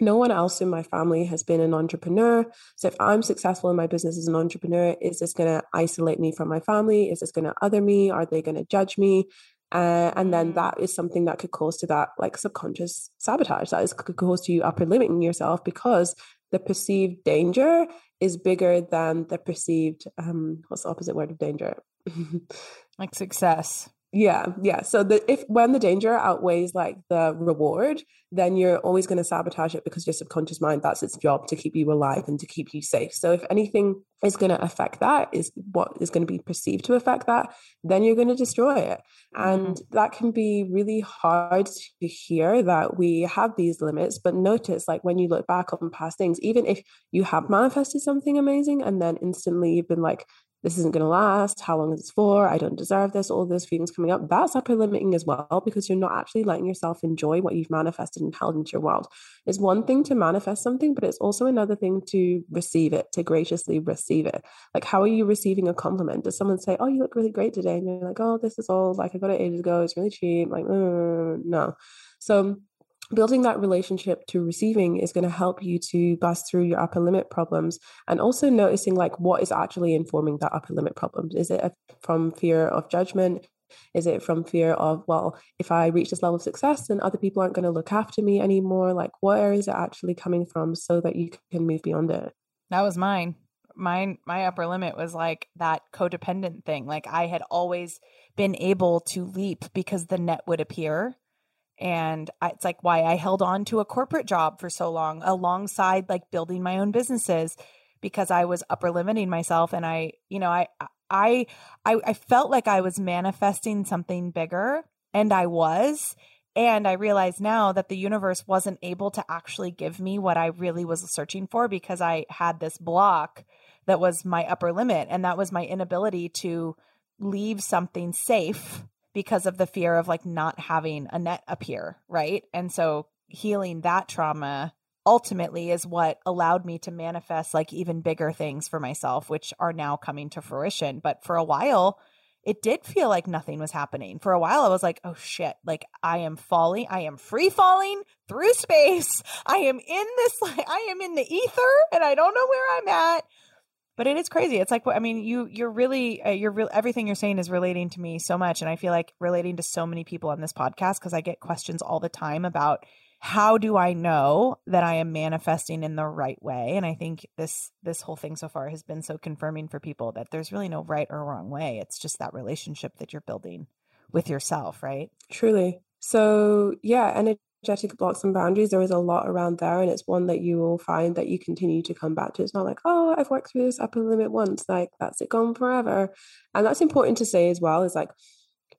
no one else in my family has been an entrepreneur. So if I'm successful in my business as an entrepreneur, is this going to isolate me from my family? Is this going to other me? Are they going to judge me? Uh, and then mm. that is something that could cause to that like subconscious sabotage that is could cause to you upper limiting yourself because the perceived danger is bigger than the perceived um what's the opposite word of danger? Like success yeah yeah so the if when the danger outweighs like the reward then you're always going to sabotage it because your subconscious mind that's its job to keep you alive and to keep you safe so if anything is going to affect that is what is going to be perceived to affect that then you're going to destroy it and mm-hmm. that can be really hard to hear that we have these limits but notice like when you look back on past things even if you have manifested something amazing and then instantly you've been like this isn't going to last. How long is this for? I don't deserve this. All those feelings coming up. That's upper limiting as well because you're not actually letting yourself enjoy what you've manifested and held into your world. It's one thing to manifest something, but it's also another thing to receive it, to graciously receive it. Like, how are you receiving a compliment? Does someone say, Oh, you look really great today? And you're like, Oh, this is old. Like, I got it ages ago. It's really cheap. Like, mm, no. So, building that relationship to receiving is going to help you to bust through your upper limit problems and also noticing like what is actually informing that upper limit problems is it from fear of judgment? Is it from fear of well if i reach this level of success then other people aren't going to look after me anymore? Like where is it actually coming from so that you can move beyond it? That was mine. Mine my upper limit was like that codependent thing. Like i had always been able to leap because the net would appear and I, it's like why I held on to a corporate job for so long alongside like building my own businesses because I was upper limiting myself. And I, you know, I I I, I felt like I was manifesting something bigger and I was. And I realize now that the universe wasn't able to actually give me what I really was searching for because I had this block that was my upper limit. And that was my inability to leave something safe because of the fear of like not having a net appear, right? And so healing that trauma ultimately is what allowed me to manifest like even bigger things for myself, which are now coming to fruition. But for a while, it did feel like nothing was happening. For a while, I was like, oh shit, like I am falling, I am free falling through space. I am in this, like, I am in the ether and I don't know where I'm at but it is crazy. It's like I mean, you you're really uh, you're real. Everything you're saying is relating to me so much, and I feel like relating to so many people on this podcast because I get questions all the time about how do I know that I am manifesting in the right way? And I think this this whole thing so far has been so confirming for people that there's really no right or wrong way. It's just that relationship that you're building with yourself, right? Truly. So yeah, and it energetic blocks and boundaries, there is a lot around there, and it's one that you will find that you continue to come back to. It's not like, oh, I've worked through this upper limit once, like that's it gone forever. And that's important to say as well, is like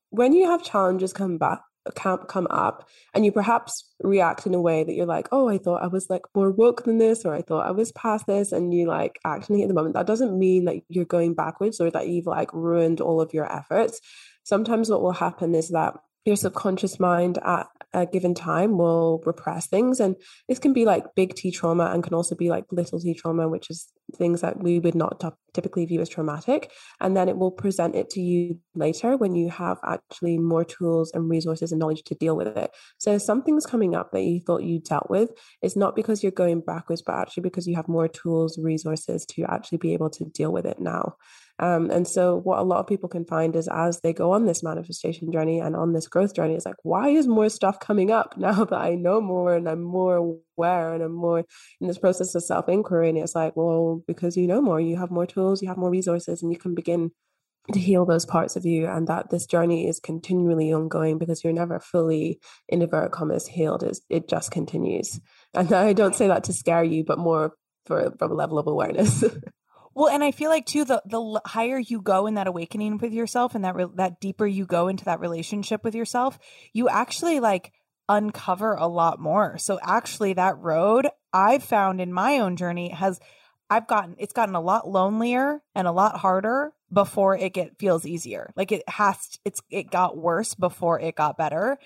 when you have challenges come back come up and you perhaps react in a way that you're like oh i thought i was like more woke than this or i thought i was past this and you like acting at the moment that doesn't mean that you're going backwards or that you've like ruined all of your efforts sometimes what will happen is that your subconscious mind at a given time will repress things. And this can be like big T trauma and can also be like little t trauma, which is things that we would not typically view as traumatic. And then it will present it to you later when you have actually more tools and resources and knowledge to deal with it. So something's coming up that you thought you dealt with is not because you're going backwards, but actually because you have more tools, resources to actually be able to deal with it now. Um, and so, what a lot of people can find is as they go on this manifestation journey and on this growth journey, it's like, why is more stuff coming up now that I know more and I'm more aware and I'm more in this process of self inquiry? And it's like, well, because you know more, you have more tools, you have more resources, and you can begin to heal those parts of you and that this journey is continually ongoing because you're never fully in inverted commas healed it's, it just continues and i don't say that to scare you but more for, from a level of awareness. Well, and I feel like too the the higher you go in that awakening with yourself and that re- that deeper you go into that relationship with yourself, you actually like uncover a lot more. So actually that road I've found in my own journey has I've gotten it's gotten a lot lonelier and a lot harder before it get feels easier. Like it has it's it got worse before it got better.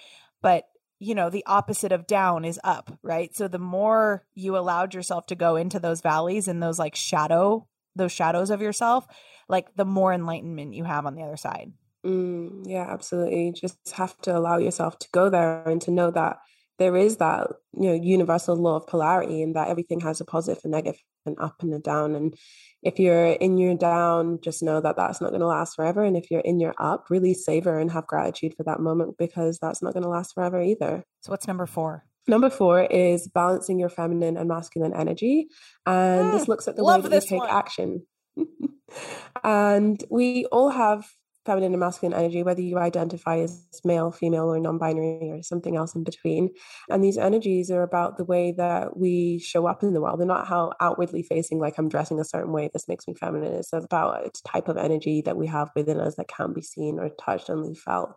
But you know, the opposite of down is up, right? So the more you allowed yourself to go into those valleys and those like shadow those shadows of yourself, like the more enlightenment you have on the other side. Mm, yeah, absolutely. Just have to allow yourself to go there and to know that there is that you know universal law of polarity and that everything has a positive and negative and up and a down and if you're in your down just know that that's not going to last forever and if you're in your up really savor and have gratitude for that moment because that's not going to last forever either so what's number four Number four is balancing your feminine and masculine energy. And mm, this looks at the way that you take one. action. and we all have feminine and masculine energy, whether you identify as male, female, or non binary, or something else in between. And these energies are about the way that we show up in the world. They're not how outwardly facing, like I'm dressing a certain way, this makes me feminine. It's about a type of energy that we have within us that can be seen or touched and felt.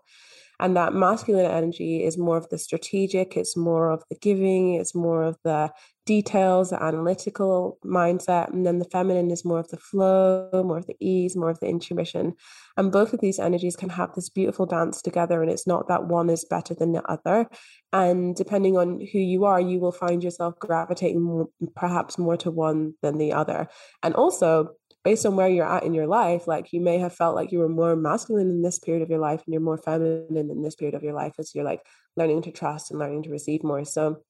And that masculine energy is more of the strategic, it's more of the giving, it's more of the details, the analytical mindset. And then the feminine is more of the flow, more of the ease, more of the intuition. And both of these energies can have this beautiful dance together. And it's not that one is better than the other. And depending on who you are, you will find yourself gravitating perhaps more to one than the other. And also, based on where you're at in your life, like you may have felt like you were more masculine in this period of your life and you're more feminine in this period of your life as you're like learning to trust and learning to receive more. So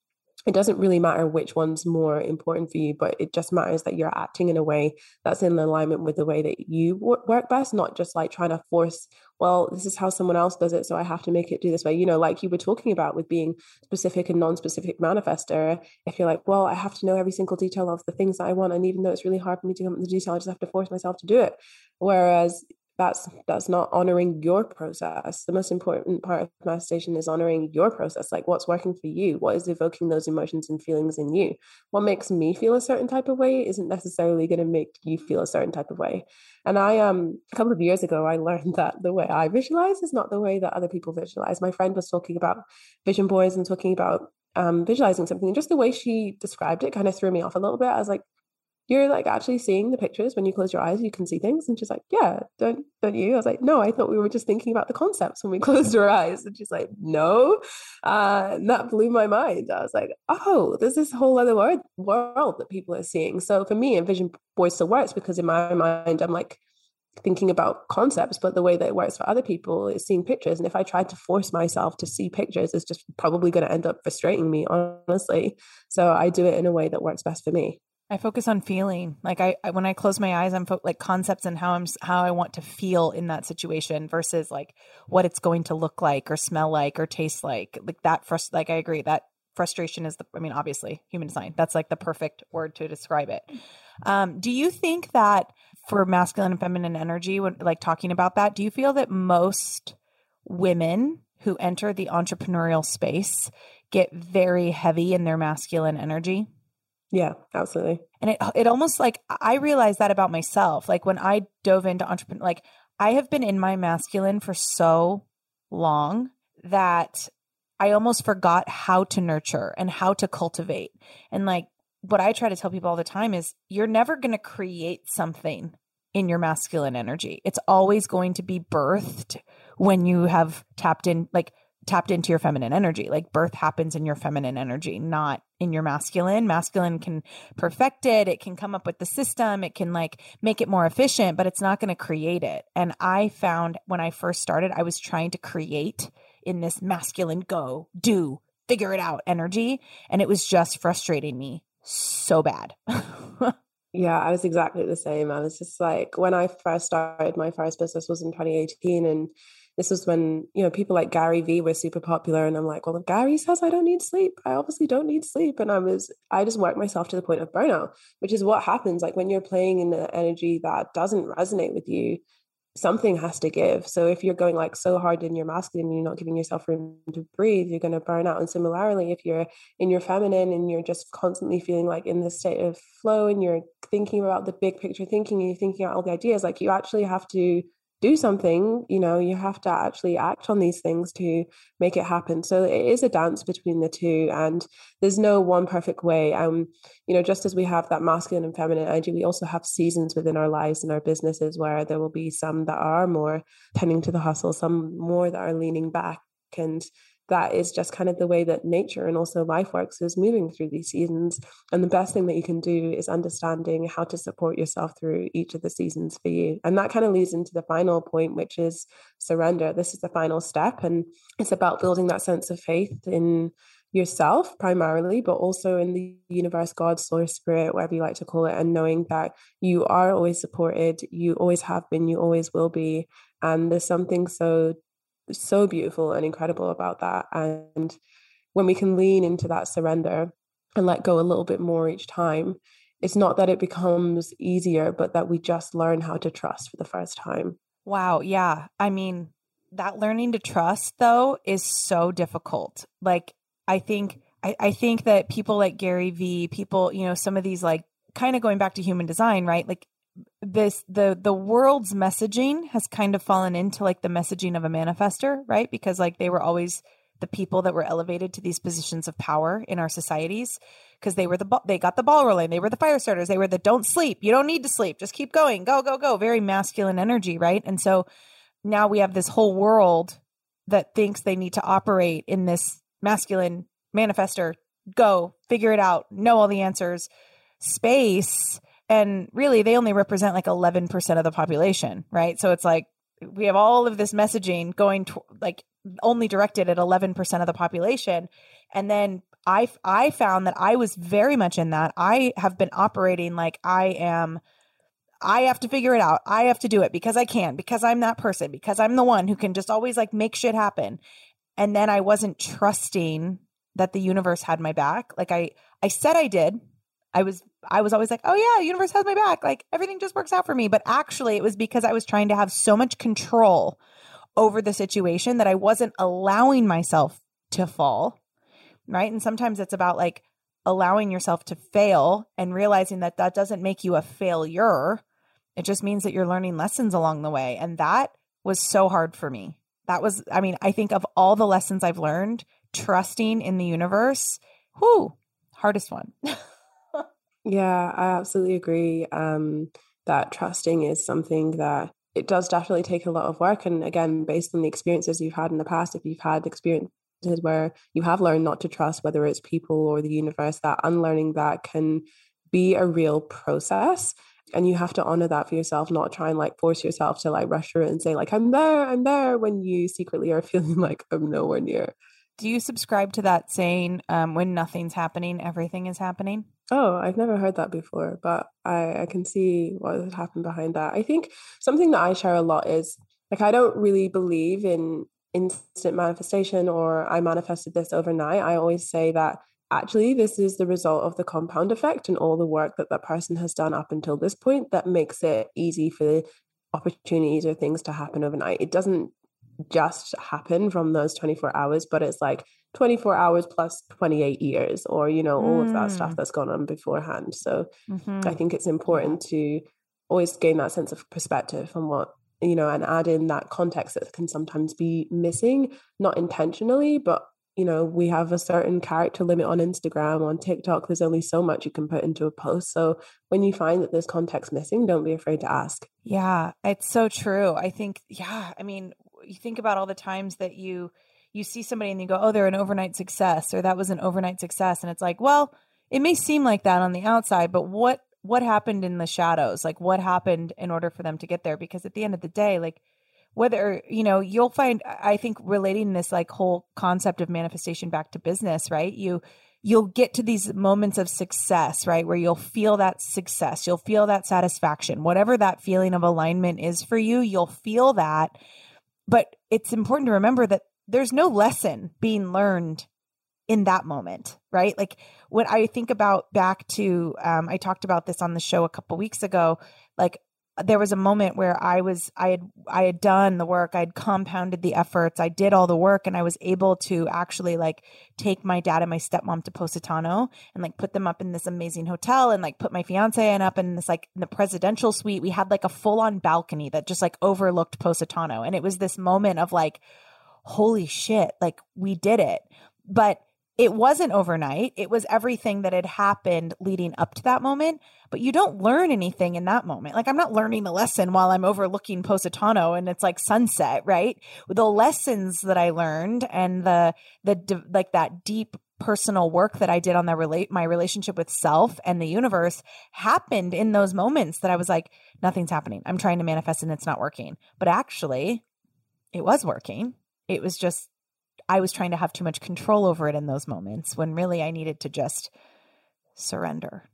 it doesn't really matter which one's more important for you, but it just matters that you're acting in a way that's in alignment with the way that you work best, not just like trying to force, well, this is how someone else does it, so I have to make it do this way. You know, like you were talking about with being specific and non specific manifester, if you're like, well, I have to know every single detail of the things that I want, and even though it's really hard for me to come with the detail, I just have to force myself to do it. Whereas that's that's not honoring your process. The most important part of manifestation is honoring your process like what's working for you? What is evoking those emotions and feelings in you? What makes me feel a certain type of way isn't necessarily going to make you feel a certain type of way. And i um a couple of years ago i learned that the way i visualize is not the way that other people visualize. My friend was talking about vision boards and talking about um, visualizing something and just the way she described it kind of threw me off a little bit. I was like you're like actually seeing the pictures when you close your eyes you can see things. And she's like yeah don't don't you? I was like no i thought we were just thinking about the concepts when we closed our eyes. And she's like no. Uh, and that blew my mind. I was like oh there's this whole other world, world that people are seeing. So for me envision board still works because in my mind i'm like thinking about concepts but the way that it works for other people is seeing pictures. And if i tried to force myself to see pictures it's just probably going to end up frustrating me honestly. So i do it in a way that works best for me I focus on feeling. Like I, I when I close my eyes, I'm fo- like concepts and how I'm how I want to feel in that situation versus like what it's going to look like or smell like or taste like. Like that frust- like I agree that frustration is the I mean obviously human design. That's like the perfect word to describe it. Um, do you think that for masculine and feminine energy when like talking about that, do you feel that most women who enter the entrepreneurial space get very heavy in their masculine energy? Yeah, absolutely. And it it almost like I realized that about myself. Like when I dove into entrepreneur, like I have been in my masculine for so long that I almost forgot how to nurture and how to cultivate. And like what I try to tell people all the time is you're never going to create something in your masculine energy. It's always going to be birthed when you have tapped in like tapped into your feminine energy. Like birth happens in your feminine energy, not in your masculine. Masculine can perfect it. It can come up with the system. It can like make it more efficient, but it's not going to create it. And I found when I first started, I was trying to create in this masculine go, do, figure it out energy. And it was just frustrating me so bad. yeah, I was exactly the same. I was just like, when I first started, my first business was in 2018. And this was when you know people like Gary Vee were super popular, and I'm like, well, if Gary says I don't need sleep, I obviously don't need sleep, and I was I just worked myself to the point of burnout, which is what happens like when you're playing in the energy that doesn't resonate with you. something has to give. So if you're going like so hard in your masculine you're not giving yourself room to breathe, you're going to burn out. And similarly, if you're in your feminine and you're just constantly feeling like in this state of flow and you're thinking about the big picture thinking and you're thinking about all the ideas, like you actually have to do something you know you have to actually act on these things to make it happen. So it is a dance between the two and there's no one perfect way. Um you know just as we have that masculine and feminine energy we also have seasons within our lives and our businesses where there will be some that are more tending to the hustle some more that are leaning back and that is just kind of the way that nature and also life works is moving through these seasons. And the best thing that you can do is understanding how to support yourself through each of the seasons for you. And that kind of leads into the final point which is surrender. This is the final step and it's about building that sense of faith in yourself primarily but also in the universe god source spirit whatever you like to call it and knowing that you are always supported you always have been you always will be. And there's something so so beautiful and incredible about that. And when we can lean into that surrender and let go a little bit more each time, it's not that it becomes easier, but that we just learn how to trust for the first time. Wow. Yeah. I mean, that learning to trust though is so difficult. Like, I think. I, I think that people like Gary Vee, people, you know, some of these like kind of going back to human design, right? Like this the the world's messaging has kind of fallen into like the messaging of a manifester, right? Because like they were always the people that were elevated to these positions of power in our societies because they were the they got the ball rolling. They were the fire starters. They were the don't sleep. You don't need to sleep. Just keep going. Go go go. Very masculine energy right? And so now we have this whole world that thinks they need to operate in this masculine manifester. Go figure it out. Know all the answers. Space and really they only represent like 11% of the population right so it's like we have all of this messaging going to, like only directed at 11% of the population and then i i found that i was very much in that i have been operating like i am I have to figure it out. I have to do it because I can, because I'm that person, because I'm the one who can just always like make shit happen. And then I wasn't trusting that the universe had my back. Like I I said I did. I was I was always like, "Oh yeah, the universe has my back. Like everything just works out for me." But actually, it was because I was trying to have so much control over the situation that I wasn't allowing myself to fall. Right? And sometimes it's about like allowing yourself to fail and realizing that that doesn't make you a failure. It just means that you're learning lessons along the way. And that was so hard for me. That was I mean, I think of all the lessons I've learned, trusting in the universe, whoo, hardest one. Yeah, I absolutely agree um, that trusting is something that it does definitely take a lot of work. And again, based on the experiences you've had in the past, if you've had experiences where you have learned not to trust, whether it's people or the universe, that unlearning that can be a real process. And you have to honor that for yourself, not try and like force yourself to like rush through it and say, like, I'm there, I'm there, when you secretly are feeling like I'm nowhere near. Do you subscribe to that saying, um, when nothing's happening, everything is happening? Oh, I've never heard that before, but I, I can see what has happened behind that. I think something that I share a lot is like, I don't really believe in instant manifestation or I manifested this overnight. I always say that actually this is the result of the compound effect and all the work that that person has done up until this point that makes it easy for the opportunities or things to happen overnight. It doesn't just happen from those 24 hours, but it's like 24 hours plus 28 years or, you know, all mm. of that stuff mm. that's gone on beforehand. So mm-hmm. I think it's important to always gain that sense of perspective on what, you know, and add in that context that can sometimes be missing, not intentionally, but you know, we have a certain character limit on Instagram, on TikTok. There's only so much you can put into a post. So when you find that there's context missing, don't be afraid to ask. Yeah, it's so true. I think, yeah, I mean, you think about all the times that you you see somebody and you go, "Oh, they're an overnight success," or "That was an overnight success," and it's like, well, it may seem like that on the outside, but what what happened in the shadows? Like, what happened in order for them to get there? Because at the end of the day, like whether you know you'll find i think relating this like whole concept of manifestation back to business right? You you'll get to these moments of success right? Where you'll feel that success. You'll feel that satisfaction. Whatever that feeling of alignment is for you you'll feel that. But it's important to remember that there's no lesson being learned in that moment, right? Like when I think about back to, um, I talked about this on the show a couple weeks ago. Like there was a moment where I was I had I had done the work, I'd compounded the efforts, I did all the work and I was able to actually like take my dad and my stepmom to Positano and like put them up in this amazing hotel and like put my fiance and up in this like in the presidential suite. We had like a full-on balcony that just like overlooked Positano and it was this moment of like holy shit, like we did it. But it wasn't overnight. It was everything that had happened leading up to that moment. But you don't learn anything in that moment. Like I'm not learning a lesson while I'm overlooking Positano and it's like sunset, right? The lessons that I learned and the the like that deep personal work that I did on the relate my relationship with self and the universe happened in those moments that I was like, nothing's happening. I'm trying to manifest and it's not working. But actually, it was working. It was just I was trying to have too much control over it in those moments when really I needed to just surrender,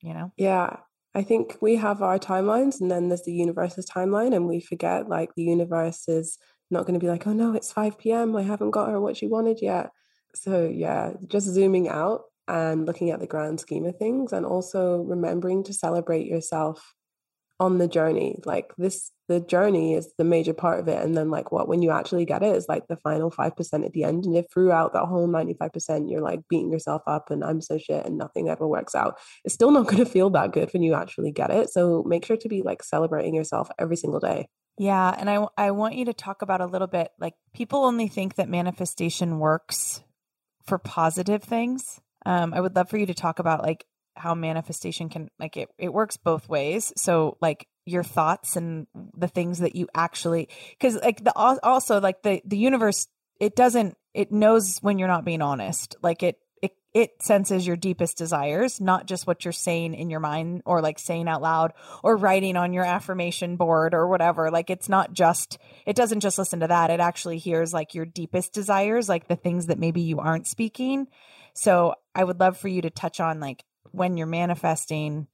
you know? Yeah. I think we have our timelines and then there's the universe's timeline and we forget like the universe is not going to be like, oh no, it's 5 p.m. I haven't got her what she wanted yet. So yeah, just zooming out and looking at the grand scheme of things and also remembering to celebrate yourself on the journey like this the journey is the major part of it and then like what when you actually get it is like the final 5% at the end and if throughout that whole 95% you're like beating yourself up and i'm so shit and nothing ever works out. It's still not going to feel that good when you actually get it so make sure to be like celebrating yourself every single day. Yeah and i i want you to talk about a little bit like people only think that manifestation works for positive things. Um, I would love for you to talk about like how manifestation can like it, it works both ways. So like your thoughts and the things that you actually because like the also like the the universe it doesn't it knows when you're not being honest. Like it it it senses your deepest desires not just what you're saying in your mind or like saying out loud or writing on your affirmation board or whatever. Like it's not just it doesn't just listen to that. It actually hears like your deepest desires like the things that maybe you aren't speaking. So i would love for you to touch on like when you're manifesting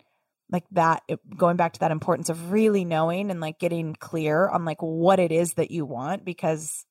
like that going back to that importance of really knowing and like getting clear on like what it is that you want because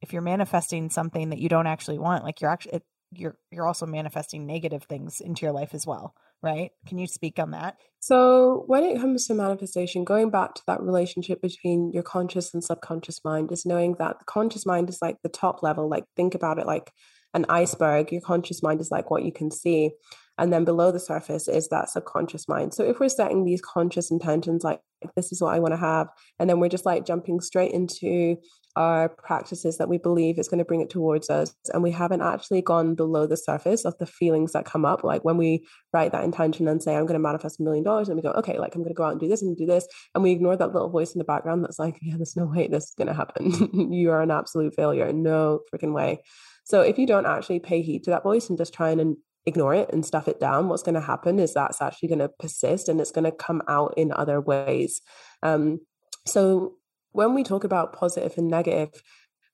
if you're manifesting something that you don't actually want like you're actually it, you're you're also manifesting negative things into your life as well right? Can you speak on that? So when it comes to manifestation going back to that relationship between your conscious and subconscious mind is knowing that the conscious mind is like the top level like think about it like an iceberg. Your conscious mind is like what you can see and then below the surface is that subconscious mind. So if we're setting these conscious intentions, like this is what I want to have, and then we're just like jumping straight into our practices that we believe is going to bring it towards us, and we haven't actually gone below the surface of the feelings that come up, like when we write that intention and say, I'm going to manifest a million dollars, and we go, okay, like I'm going to go out and do this and do this, and we ignore that little voice in the background that's like, yeah, there's no way this is going to happen. you are an absolute failure. No freaking way. So if you don't actually pay heed to that voice and just try and ignore it and stuff it down, what's going to happen is that's actually going to persist and it's going to come out in other ways. Um, so when we talk about positive and negative,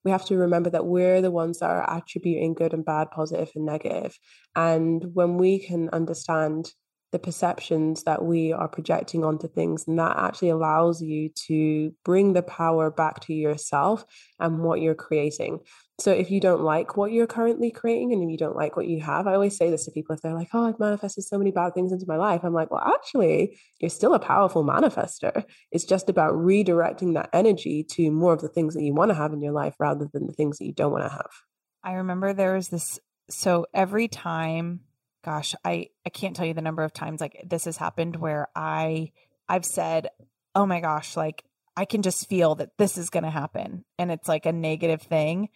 we have to remember that we're the ones that are attributing good and bad, positive and negative. And when we can understand the perceptions that we are projecting onto things, and that actually allows you to bring the power back to yourself and what you're creating. So if you don't like what you're currently creating and you don't like what you have, I always say this to people if they're like, oh, I've manifested so many bad things into my life. I'm like, well, actually, you're still a powerful manifester. It's just about redirecting that energy to more of the things that you want to have in your life rather than the things that you don't want to have. I remember there was this so every time gosh, I I can't tell you the number of times like this has happened where I I've said, "Oh my gosh, like I can just feel that this is going to happen." And it's like a negative thing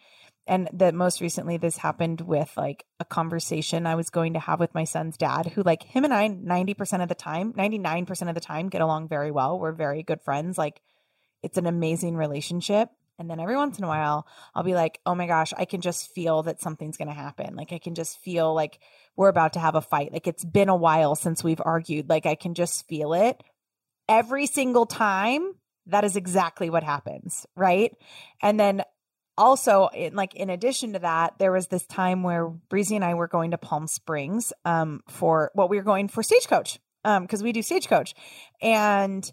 and that most recently this happened with like a conversation I was going to have with my son's dad, who like him and I 90% of the time, 99% of the time get along very well. We're very good friends. Like it's an amazing relationship. And then every once in a while, I'll be like, oh my gosh, I can just feel that something's going to happen. Like I can just feel like we're about to have a fight. Like it's been a while since we've argued. Like I can just feel it. Every single time, that is exactly what happens. Right. And then also in, like in addition to that there was this time where breezy and i were going to palm springs um for well we were going for stagecoach um because we do stagecoach. And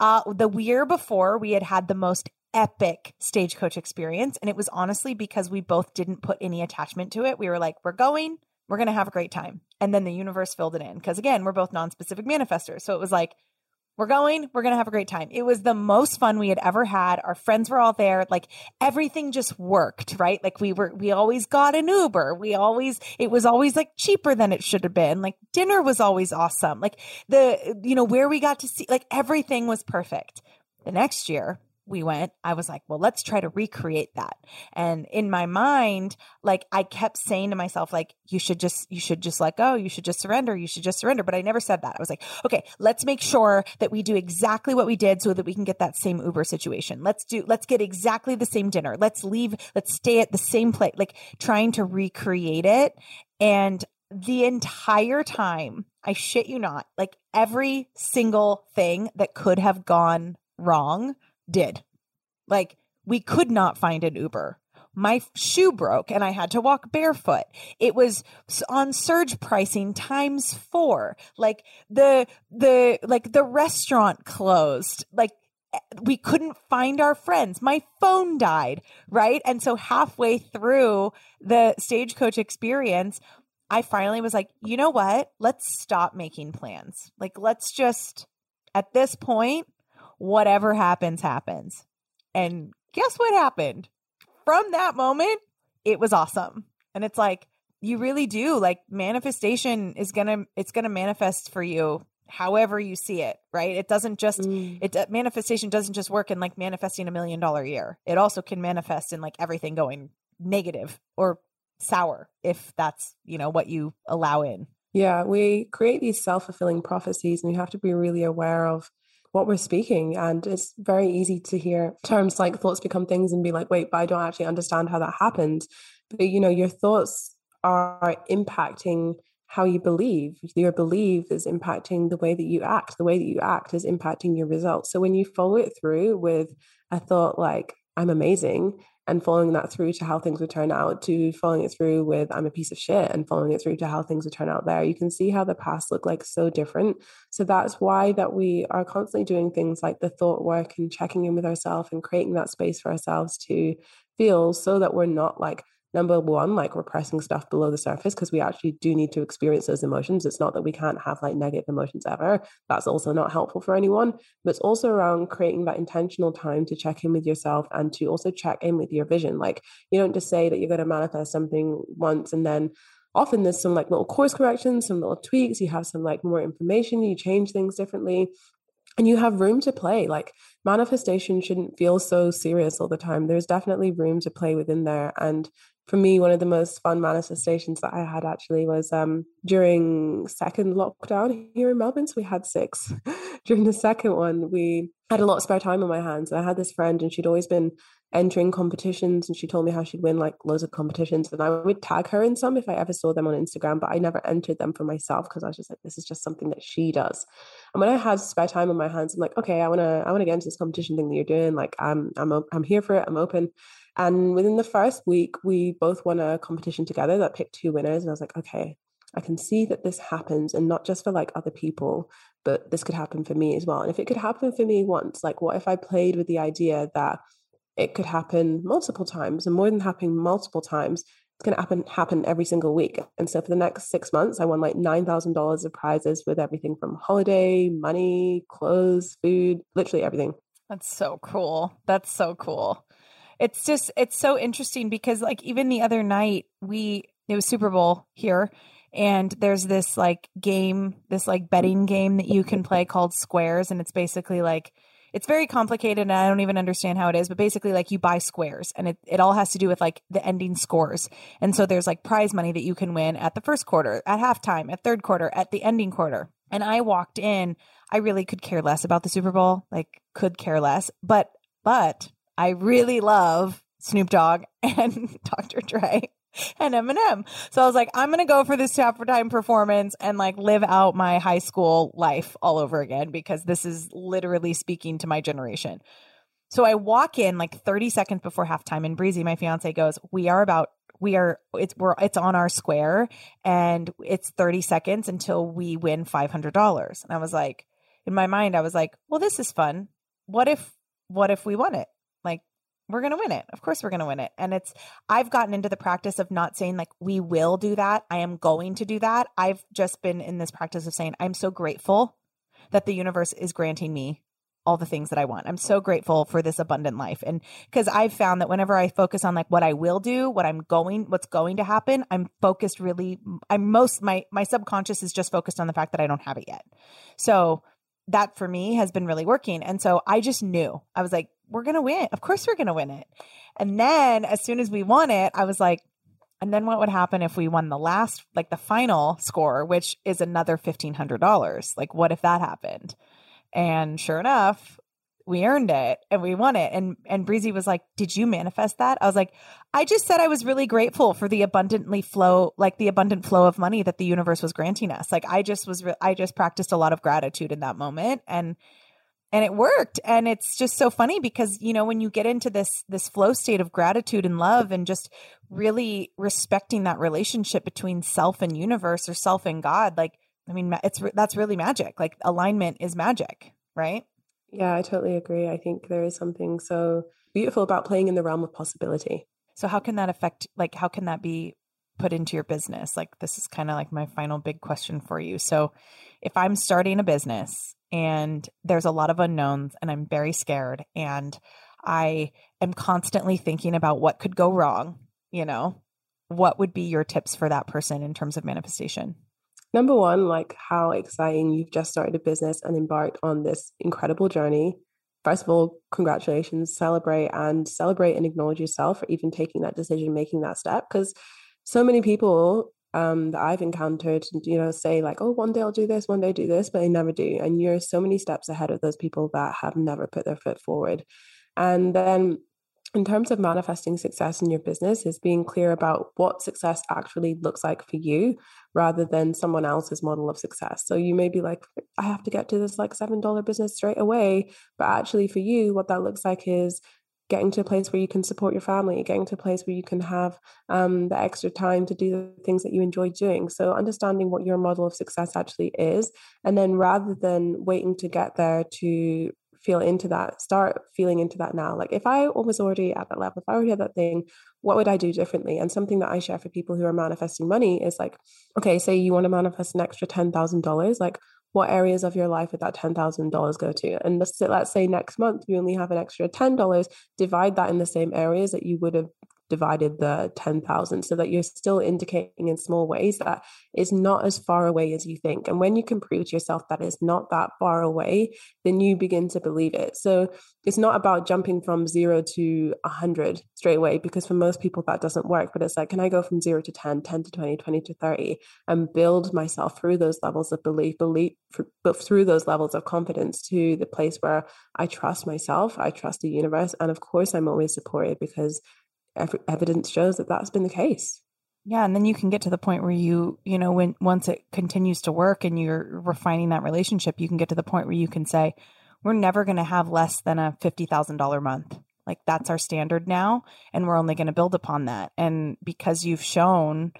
uh the year before we had had the most epic stagecoach experience. And it was honestly because we both didn't put any attachment to it. We were like we're going. We're going to have a great time. And then the universe filled it in because again we're both non-specific manifestors. So it was like we're going, we're going to have a great time. It was the most fun we had ever had. Our friends were all there. Like everything just worked, right? Like we were, we always got an Uber. We always, it was always like cheaper than it should have been. Like dinner was always awesome. Like the, you know, where we got to see, like everything was perfect. The next year, we went, I was like, well, let's try to recreate that. And in my mind, like I kept saying to myself, like, you should just, you should just let go. You should just surrender. You should just surrender. But I never said that. I was like, okay, let's make sure that we do exactly what we did so that we can get that same Uber situation. Let's do, let's get exactly the same dinner. Let's leave, let's stay at the same place, like trying to recreate it. And the entire time, I shit you not, like every single thing that could have gone wrong did. Like we could not find an Uber. My shoe broke and I had to walk barefoot. It was on surge pricing times 4. Like the the like the restaurant closed. Like we couldn't find our friends. My phone died, right? And so halfway through the stagecoach experience, I finally was like, you know what? Let's stop making plans. Like, let's just, at this point, whatever happens, happens. And guess what happened? From that moment, it was awesome. And it's like, you really do like manifestation is going to, it's to manifest for you however you see it, right? It doesn't just, mm. it, uh, manifestation doesn't just work in like manifesting a million dollar year. It also can manifest in like everything going negative or sour if that's, you know, what you allow in. Yeah, we create these self fulfilling prophecies, and you have to be really aware of what we're speaking. And it's very easy to hear terms like thoughts become things and be like, wait, but I don't actually understand how that happens. But, you know, your thoughts are impacting how you believe. Your belief is impacting the way that you act. The way that you act is impacting your results. So when you follow it through with a thought like, I'm amazing, and following that through to how things would turn out to following it through with I'm a piece of shit and following it through to how things would turn out there. You can see how the past look like so different. So that's why that we are constantly doing things like the thought work and checking in with ourselves and creating that space for ourselves to feel so that we're not like number one, like repressing stuff below the surface because we actually do need to experience those emotions. It's not that we can't have like negative emotions ever. That's also not helpful for anyone. But it's also around creating that intentional time to check in with yourself and to also check in with your vision. Like you don't just say that you're going to manifest something once and then often there's some like little course corrections, some little tweaks, you have some like more information, you change things differently and you have room to play. Like manifestation shouldn't feel so serious all the time. There's definitely room to play within there. And for me, one of the most fun manifestations that I had actually was um, during second lockdown here in Melbourne. So we had six. during the second one, we had a lot of spare time on my hands. And I had this friend, and she'd always been entering competitions, and she told me how she'd win like loads of competitions. And I would tag her in some if I ever saw them on Instagram, but I never entered them for myself because I was just like, this is just something that she does. And when I had spare time on my hands, I'm like, okay, I wanna, I wanna get into this competition thing that you're doing. Like, I'm, I'm, I'm here for it. I'm open. And within the first week, we both won a competition together that picked two winners. And I was like, okay, I can see that this happens and not just for like other people, but this could happen for me as well. And if it could happen for me once, like what if I played with the idea that it could happen multiple times and more than happening multiple times, it's going to happen happen every single week. And so for the next six months, I won like nine thousand dollars of prizes with everything from holiday, money, clothes, food, literally everything. That's so cool. That's so cool it's just it's so interesting because like even the other night we it was Super Bowl here and there's this like game this like betting game that you can play called squares and it's basically like it's very complicated and I don't even understand how it is, but basically like you buy squares and it, it all has to do with like the ending scores. And so there's like prize money that you can win at the first quarter, at halftime, at third quarter, at the ending quarter. And I walked in, I really could care less about the Super Bowl, like could care less. But but I really love Snoop Dogg and Dr. Dre and Eminem. So I was like, I'm going to go for this Tap for Time performance and like live out my high school life all over again because this is literally speaking to my generation. So I walk in like 30 seconds before halftime and Breezy, my fiance goes, we are about we are it's we're it's on our square and it's 30 seconds until we win $500. And I was like in my mind I was like, well this is fun. What if what if we won it? We're going to win it. Of course we're going to win it. And it's I've gotten into the practice of not saying like we will do that. I am going to do that. I've just been in this practice of saying I'm so grateful that the universe is granting me all the things that I want. I'm so grateful for this abundant life. And because I've found that whenever I focus on like what I will do, what I'm going, what's going to happen, I'm focused really, I'm most, my, my subconscious is just focused on the fact that I don't have it yet. So that for me has been really working. And so I just knew I was like, we're going to win. Of course we're going to win it. And then as soon as we won it, I was like, and then what would happen if we won the last, like the final score, which is another $1,500? Like, what if that happened? And sure enough, we earned it and we won it. And and Breezy was like, "Did you manifest that?" I was like, "I just said I was really grateful for the abundantly flow, like the abundant flow of money that the universe was granting us. Like I just was, re- I just practiced a lot of gratitude in that moment, and and it worked. And it's just so funny because you know when you get into this this flow state of gratitude and love, and just really respecting that relationship between self and universe or self and God, like I mean, it's that's really magic. Like alignment is magic, right? Yeah, I totally agree. I think there is something so beautiful about playing in the realm of possibility. So how can that affect like how can that be put into your business? Like this is kind of like my final big question for you. So if I'm starting a business and there's a lot of unknowns and I'm very scared and I am constantly thinking about what could go wrong, you know, what would be your tips for that person in terms of manifestation? Number one, like how exciting you've just started a business and embarked on this incredible journey. First of all, congratulations, celebrate and celebrate and acknowledge yourself for even taking that decision, making that step. Because so many people um, that I've encountered, you know, say like, oh, one day I'll do this, one day I'll do this, but they never do. And you're so many steps ahead of those people that have never put their foot forward. And then in terms of manifesting success in your business is being clear about what success actually looks like for you rather than someone else's model of success so you may be like i have to get to this like seven dollar business straight away but actually for you what that looks like is getting to a place where you can support your family getting to a place where you can have um, the extra time to do the things that you enjoy doing so understanding what your model of success actually is and then rather than waiting to get there to feel into that, start feeling into that now. Like if I was already at that level, if I already had that thing, what would I do differently? And something that I share for people who are manifesting money is like, okay, say you want to manifest an extra $10,000, like what areas of your life would that $10,000 go to? And let's, let's say next month you only have an extra $10, divide that in the same areas that you would have divided the 10,000 so that you're still indicating in small ways that it's not as far away as you think. And when you can prove to yourself that it's not that far away, then you begin to believe it. So it's not about jumping from zero to 100 straight away, because for most people that doesn't work. But it's like, can I go from zero to 10, 10 to 20, 20 to 30, and build myself through those levels of belief, belief, but through those levels of confidence to the place where I trust myself, I trust the universe. And of course, I'm always supported because evidence shows that that's been the case. Yeah, and then you can get to the point where you, you know, when once it continues to work and you're refining that relationship, you can get to the point where you can say, we're never going to have less than a $50,000 month. Like that's our standard now, and we're only going to build upon that. And because you've shown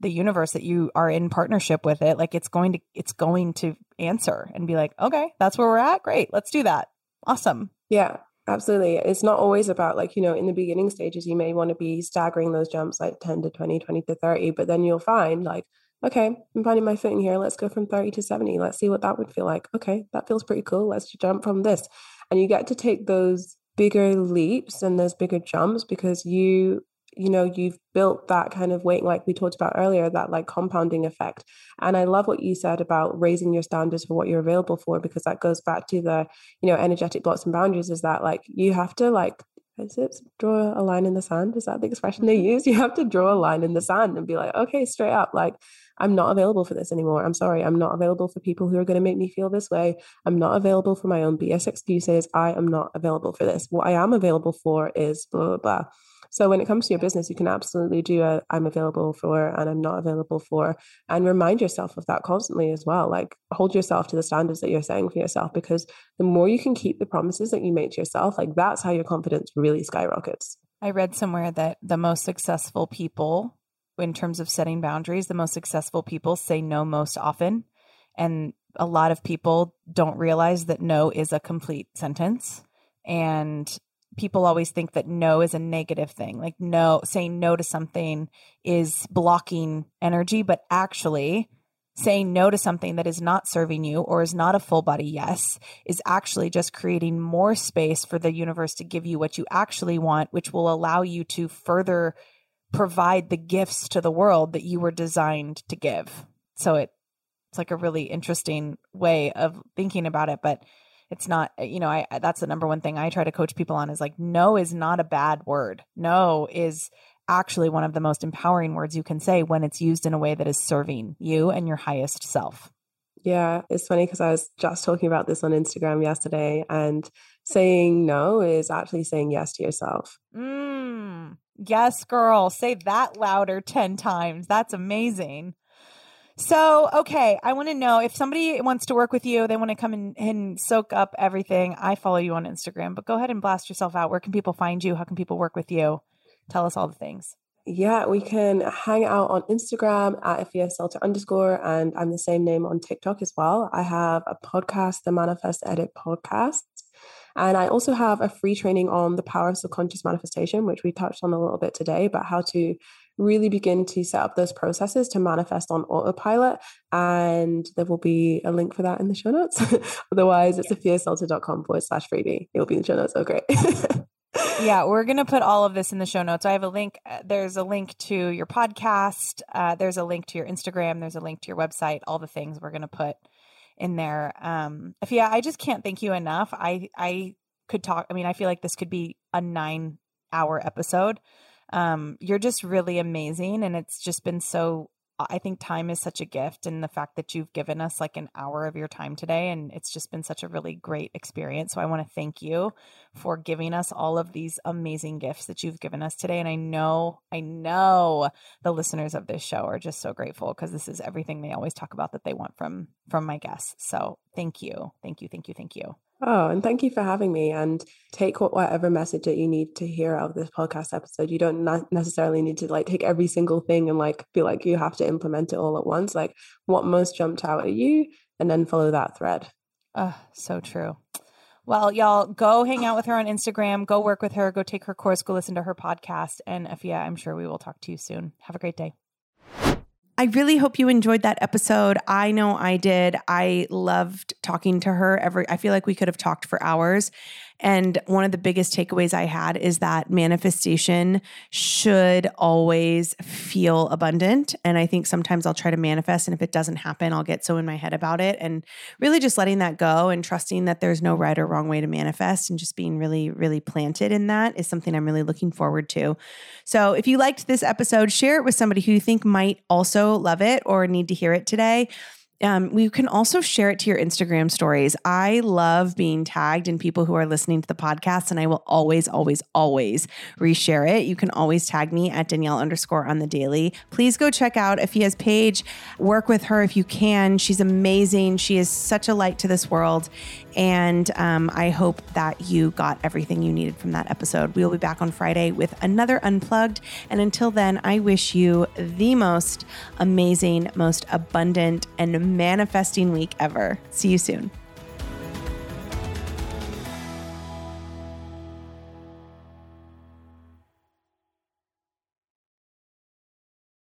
the universe that you are in partnership with it, like it's going to it's going to answer and be like, "Okay, that's where we're at. Great. Let's do that." Awesome. Yeah. Absolutely. It's not always about like, you know, in the beginning stages, you may want to be staggering those jumps like 10 to 20, 20 to 30, but then you'll find like, okay, I'm finding my footing here. Let's go from 30 to 70. Let's see what that would feel like. Okay, that feels pretty cool. Let's jump from this. And you get to take those bigger leaps and those bigger jumps because you you know you've built that kind of weight like we talked about earlier that like compounding effect and i love what you said about raising your standards for what you're available for because that goes back to the you know energetic blocks and boundaries is that like you have to like is it draw a line in the sand is that the expression they mm-hmm. use you have to draw a line in the sand and be like okay straight up like I'm not available for this anymore. I'm sorry. I'm not available for people who are going to make me feel this way. I'm not available for my own BS excuses. I am not available for this. What I am available for is blah, blah, blah. So when it comes to your business, you can absolutely do a I'm available for and I'm not available for and remind yourself of that constantly as well. Like hold yourself to the standards that you're setting for yourself because the more you can keep the promises that you make to yourself, like that's how your confidence really skyrockets. I read somewhere that the most successful people in terms of setting boundaries, the most successful people say no most often. And a lot of people don't realize that no is a complete sentence. And people always think that no is a negative thing. Like no, saying no to something is blocking energy, but actually saying no to something that is not serving you or is not a full body yes is actually just creating more space for the universe to give you what you actually want, which will allow you to further provide the gifts to the world that you were designed to give. So it, it's like a really interesting way of thinking about it, but it's not you know I that's the number one thing I try to coach people on is like no is not a bad word. No is actually one of the most empowering words you can say when it's used in a way that is serving you and your highest self. Yeah, it's funny because I was just talking about this on Instagram yesterday, and saying no is actually saying yes to yourself. Mm, yes, girl. Say that louder 10 times. That's amazing. So, okay, I want to know if somebody wants to work with you, they want to come in and soak up everything. I follow you on Instagram, but go ahead and blast yourself out. Where can people find you? How can people work with you? Tell us all the things. Yeah, we can hang out on Instagram at Salter underscore, and I'm the same name on TikTok as well. I have a podcast, the Manifest Edit podcast. And I also have a free training on the power of subconscious manifestation, which we touched on a little bit today, about how to really begin to set up those processes to manifest on autopilot. And there will be a link for that in the show notes. Otherwise, it's afiasalter.com forward slash freebie. It will be in the show notes. Oh, great. yeah, we're going to put all of this in the show notes. I have a link. Uh, there's a link to your podcast. Uh, there's a link to your Instagram. There's a link to your website. All the things we're going to put in there. Um, if yeah, I just can't thank you enough. I I could talk. I mean, I feel like this could be a nine hour episode. Um, you're just really amazing, and it's just been so I think time is such a gift and the fact that you've given us like an hour of your time today and it's just been such a really great experience. So I want to thank you for giving us all of these amazing gifts that you've given us today and I know I know the listeners of this show are just so grateful because this is everything they always talk about that they want from from my guests. So thank you. Thank you. Thank you. Thank you. Oh, and thank you for having me. And take whatever message that you need to hear out of this podcast episode. You don't necessarily need to like take every single thing and like feel like you have to implement it all at once. Like what most jumped out at you, and then follow that thread. Oh, so true. Well, y'all go hang out with her on Instagram, go work with her, go take her course, go listen to her podcast. And yeah, I'm sure we will talk to you soon. Have a great day. I really hope you enjoyed that episode. I know I did. I loved talking to her every I feel like we could have talked for hours. And one of the biggest takeaways I had is that manifestation should always feel abundant. And I think sometimes I'll try to manifest, and if it doesn't happen, I'll get so in my head about it. And really just letting that go and trusting that there's no right or wrong way to manifest and just being really, really planted in that is something I'm really looking forward to. So if you liked this episode, share it with somebody who you think might also love it or need to hear it today. Um, we can also share it to your Instagram stories. I love being tagged in people who are listening to the podcast, and I will always, always, always reshare it. You can always tag me at Danielle underscore on the daily. Please go check out Afia's page. Work with her if you can. She's amazing. She is such a light to this world. And um, I hope that you got everything you needed from that episode. We will be back on Friday with another Unplugged. And until then, I wish you the most amazing, most abundant, and manifesting week ever. See you soon.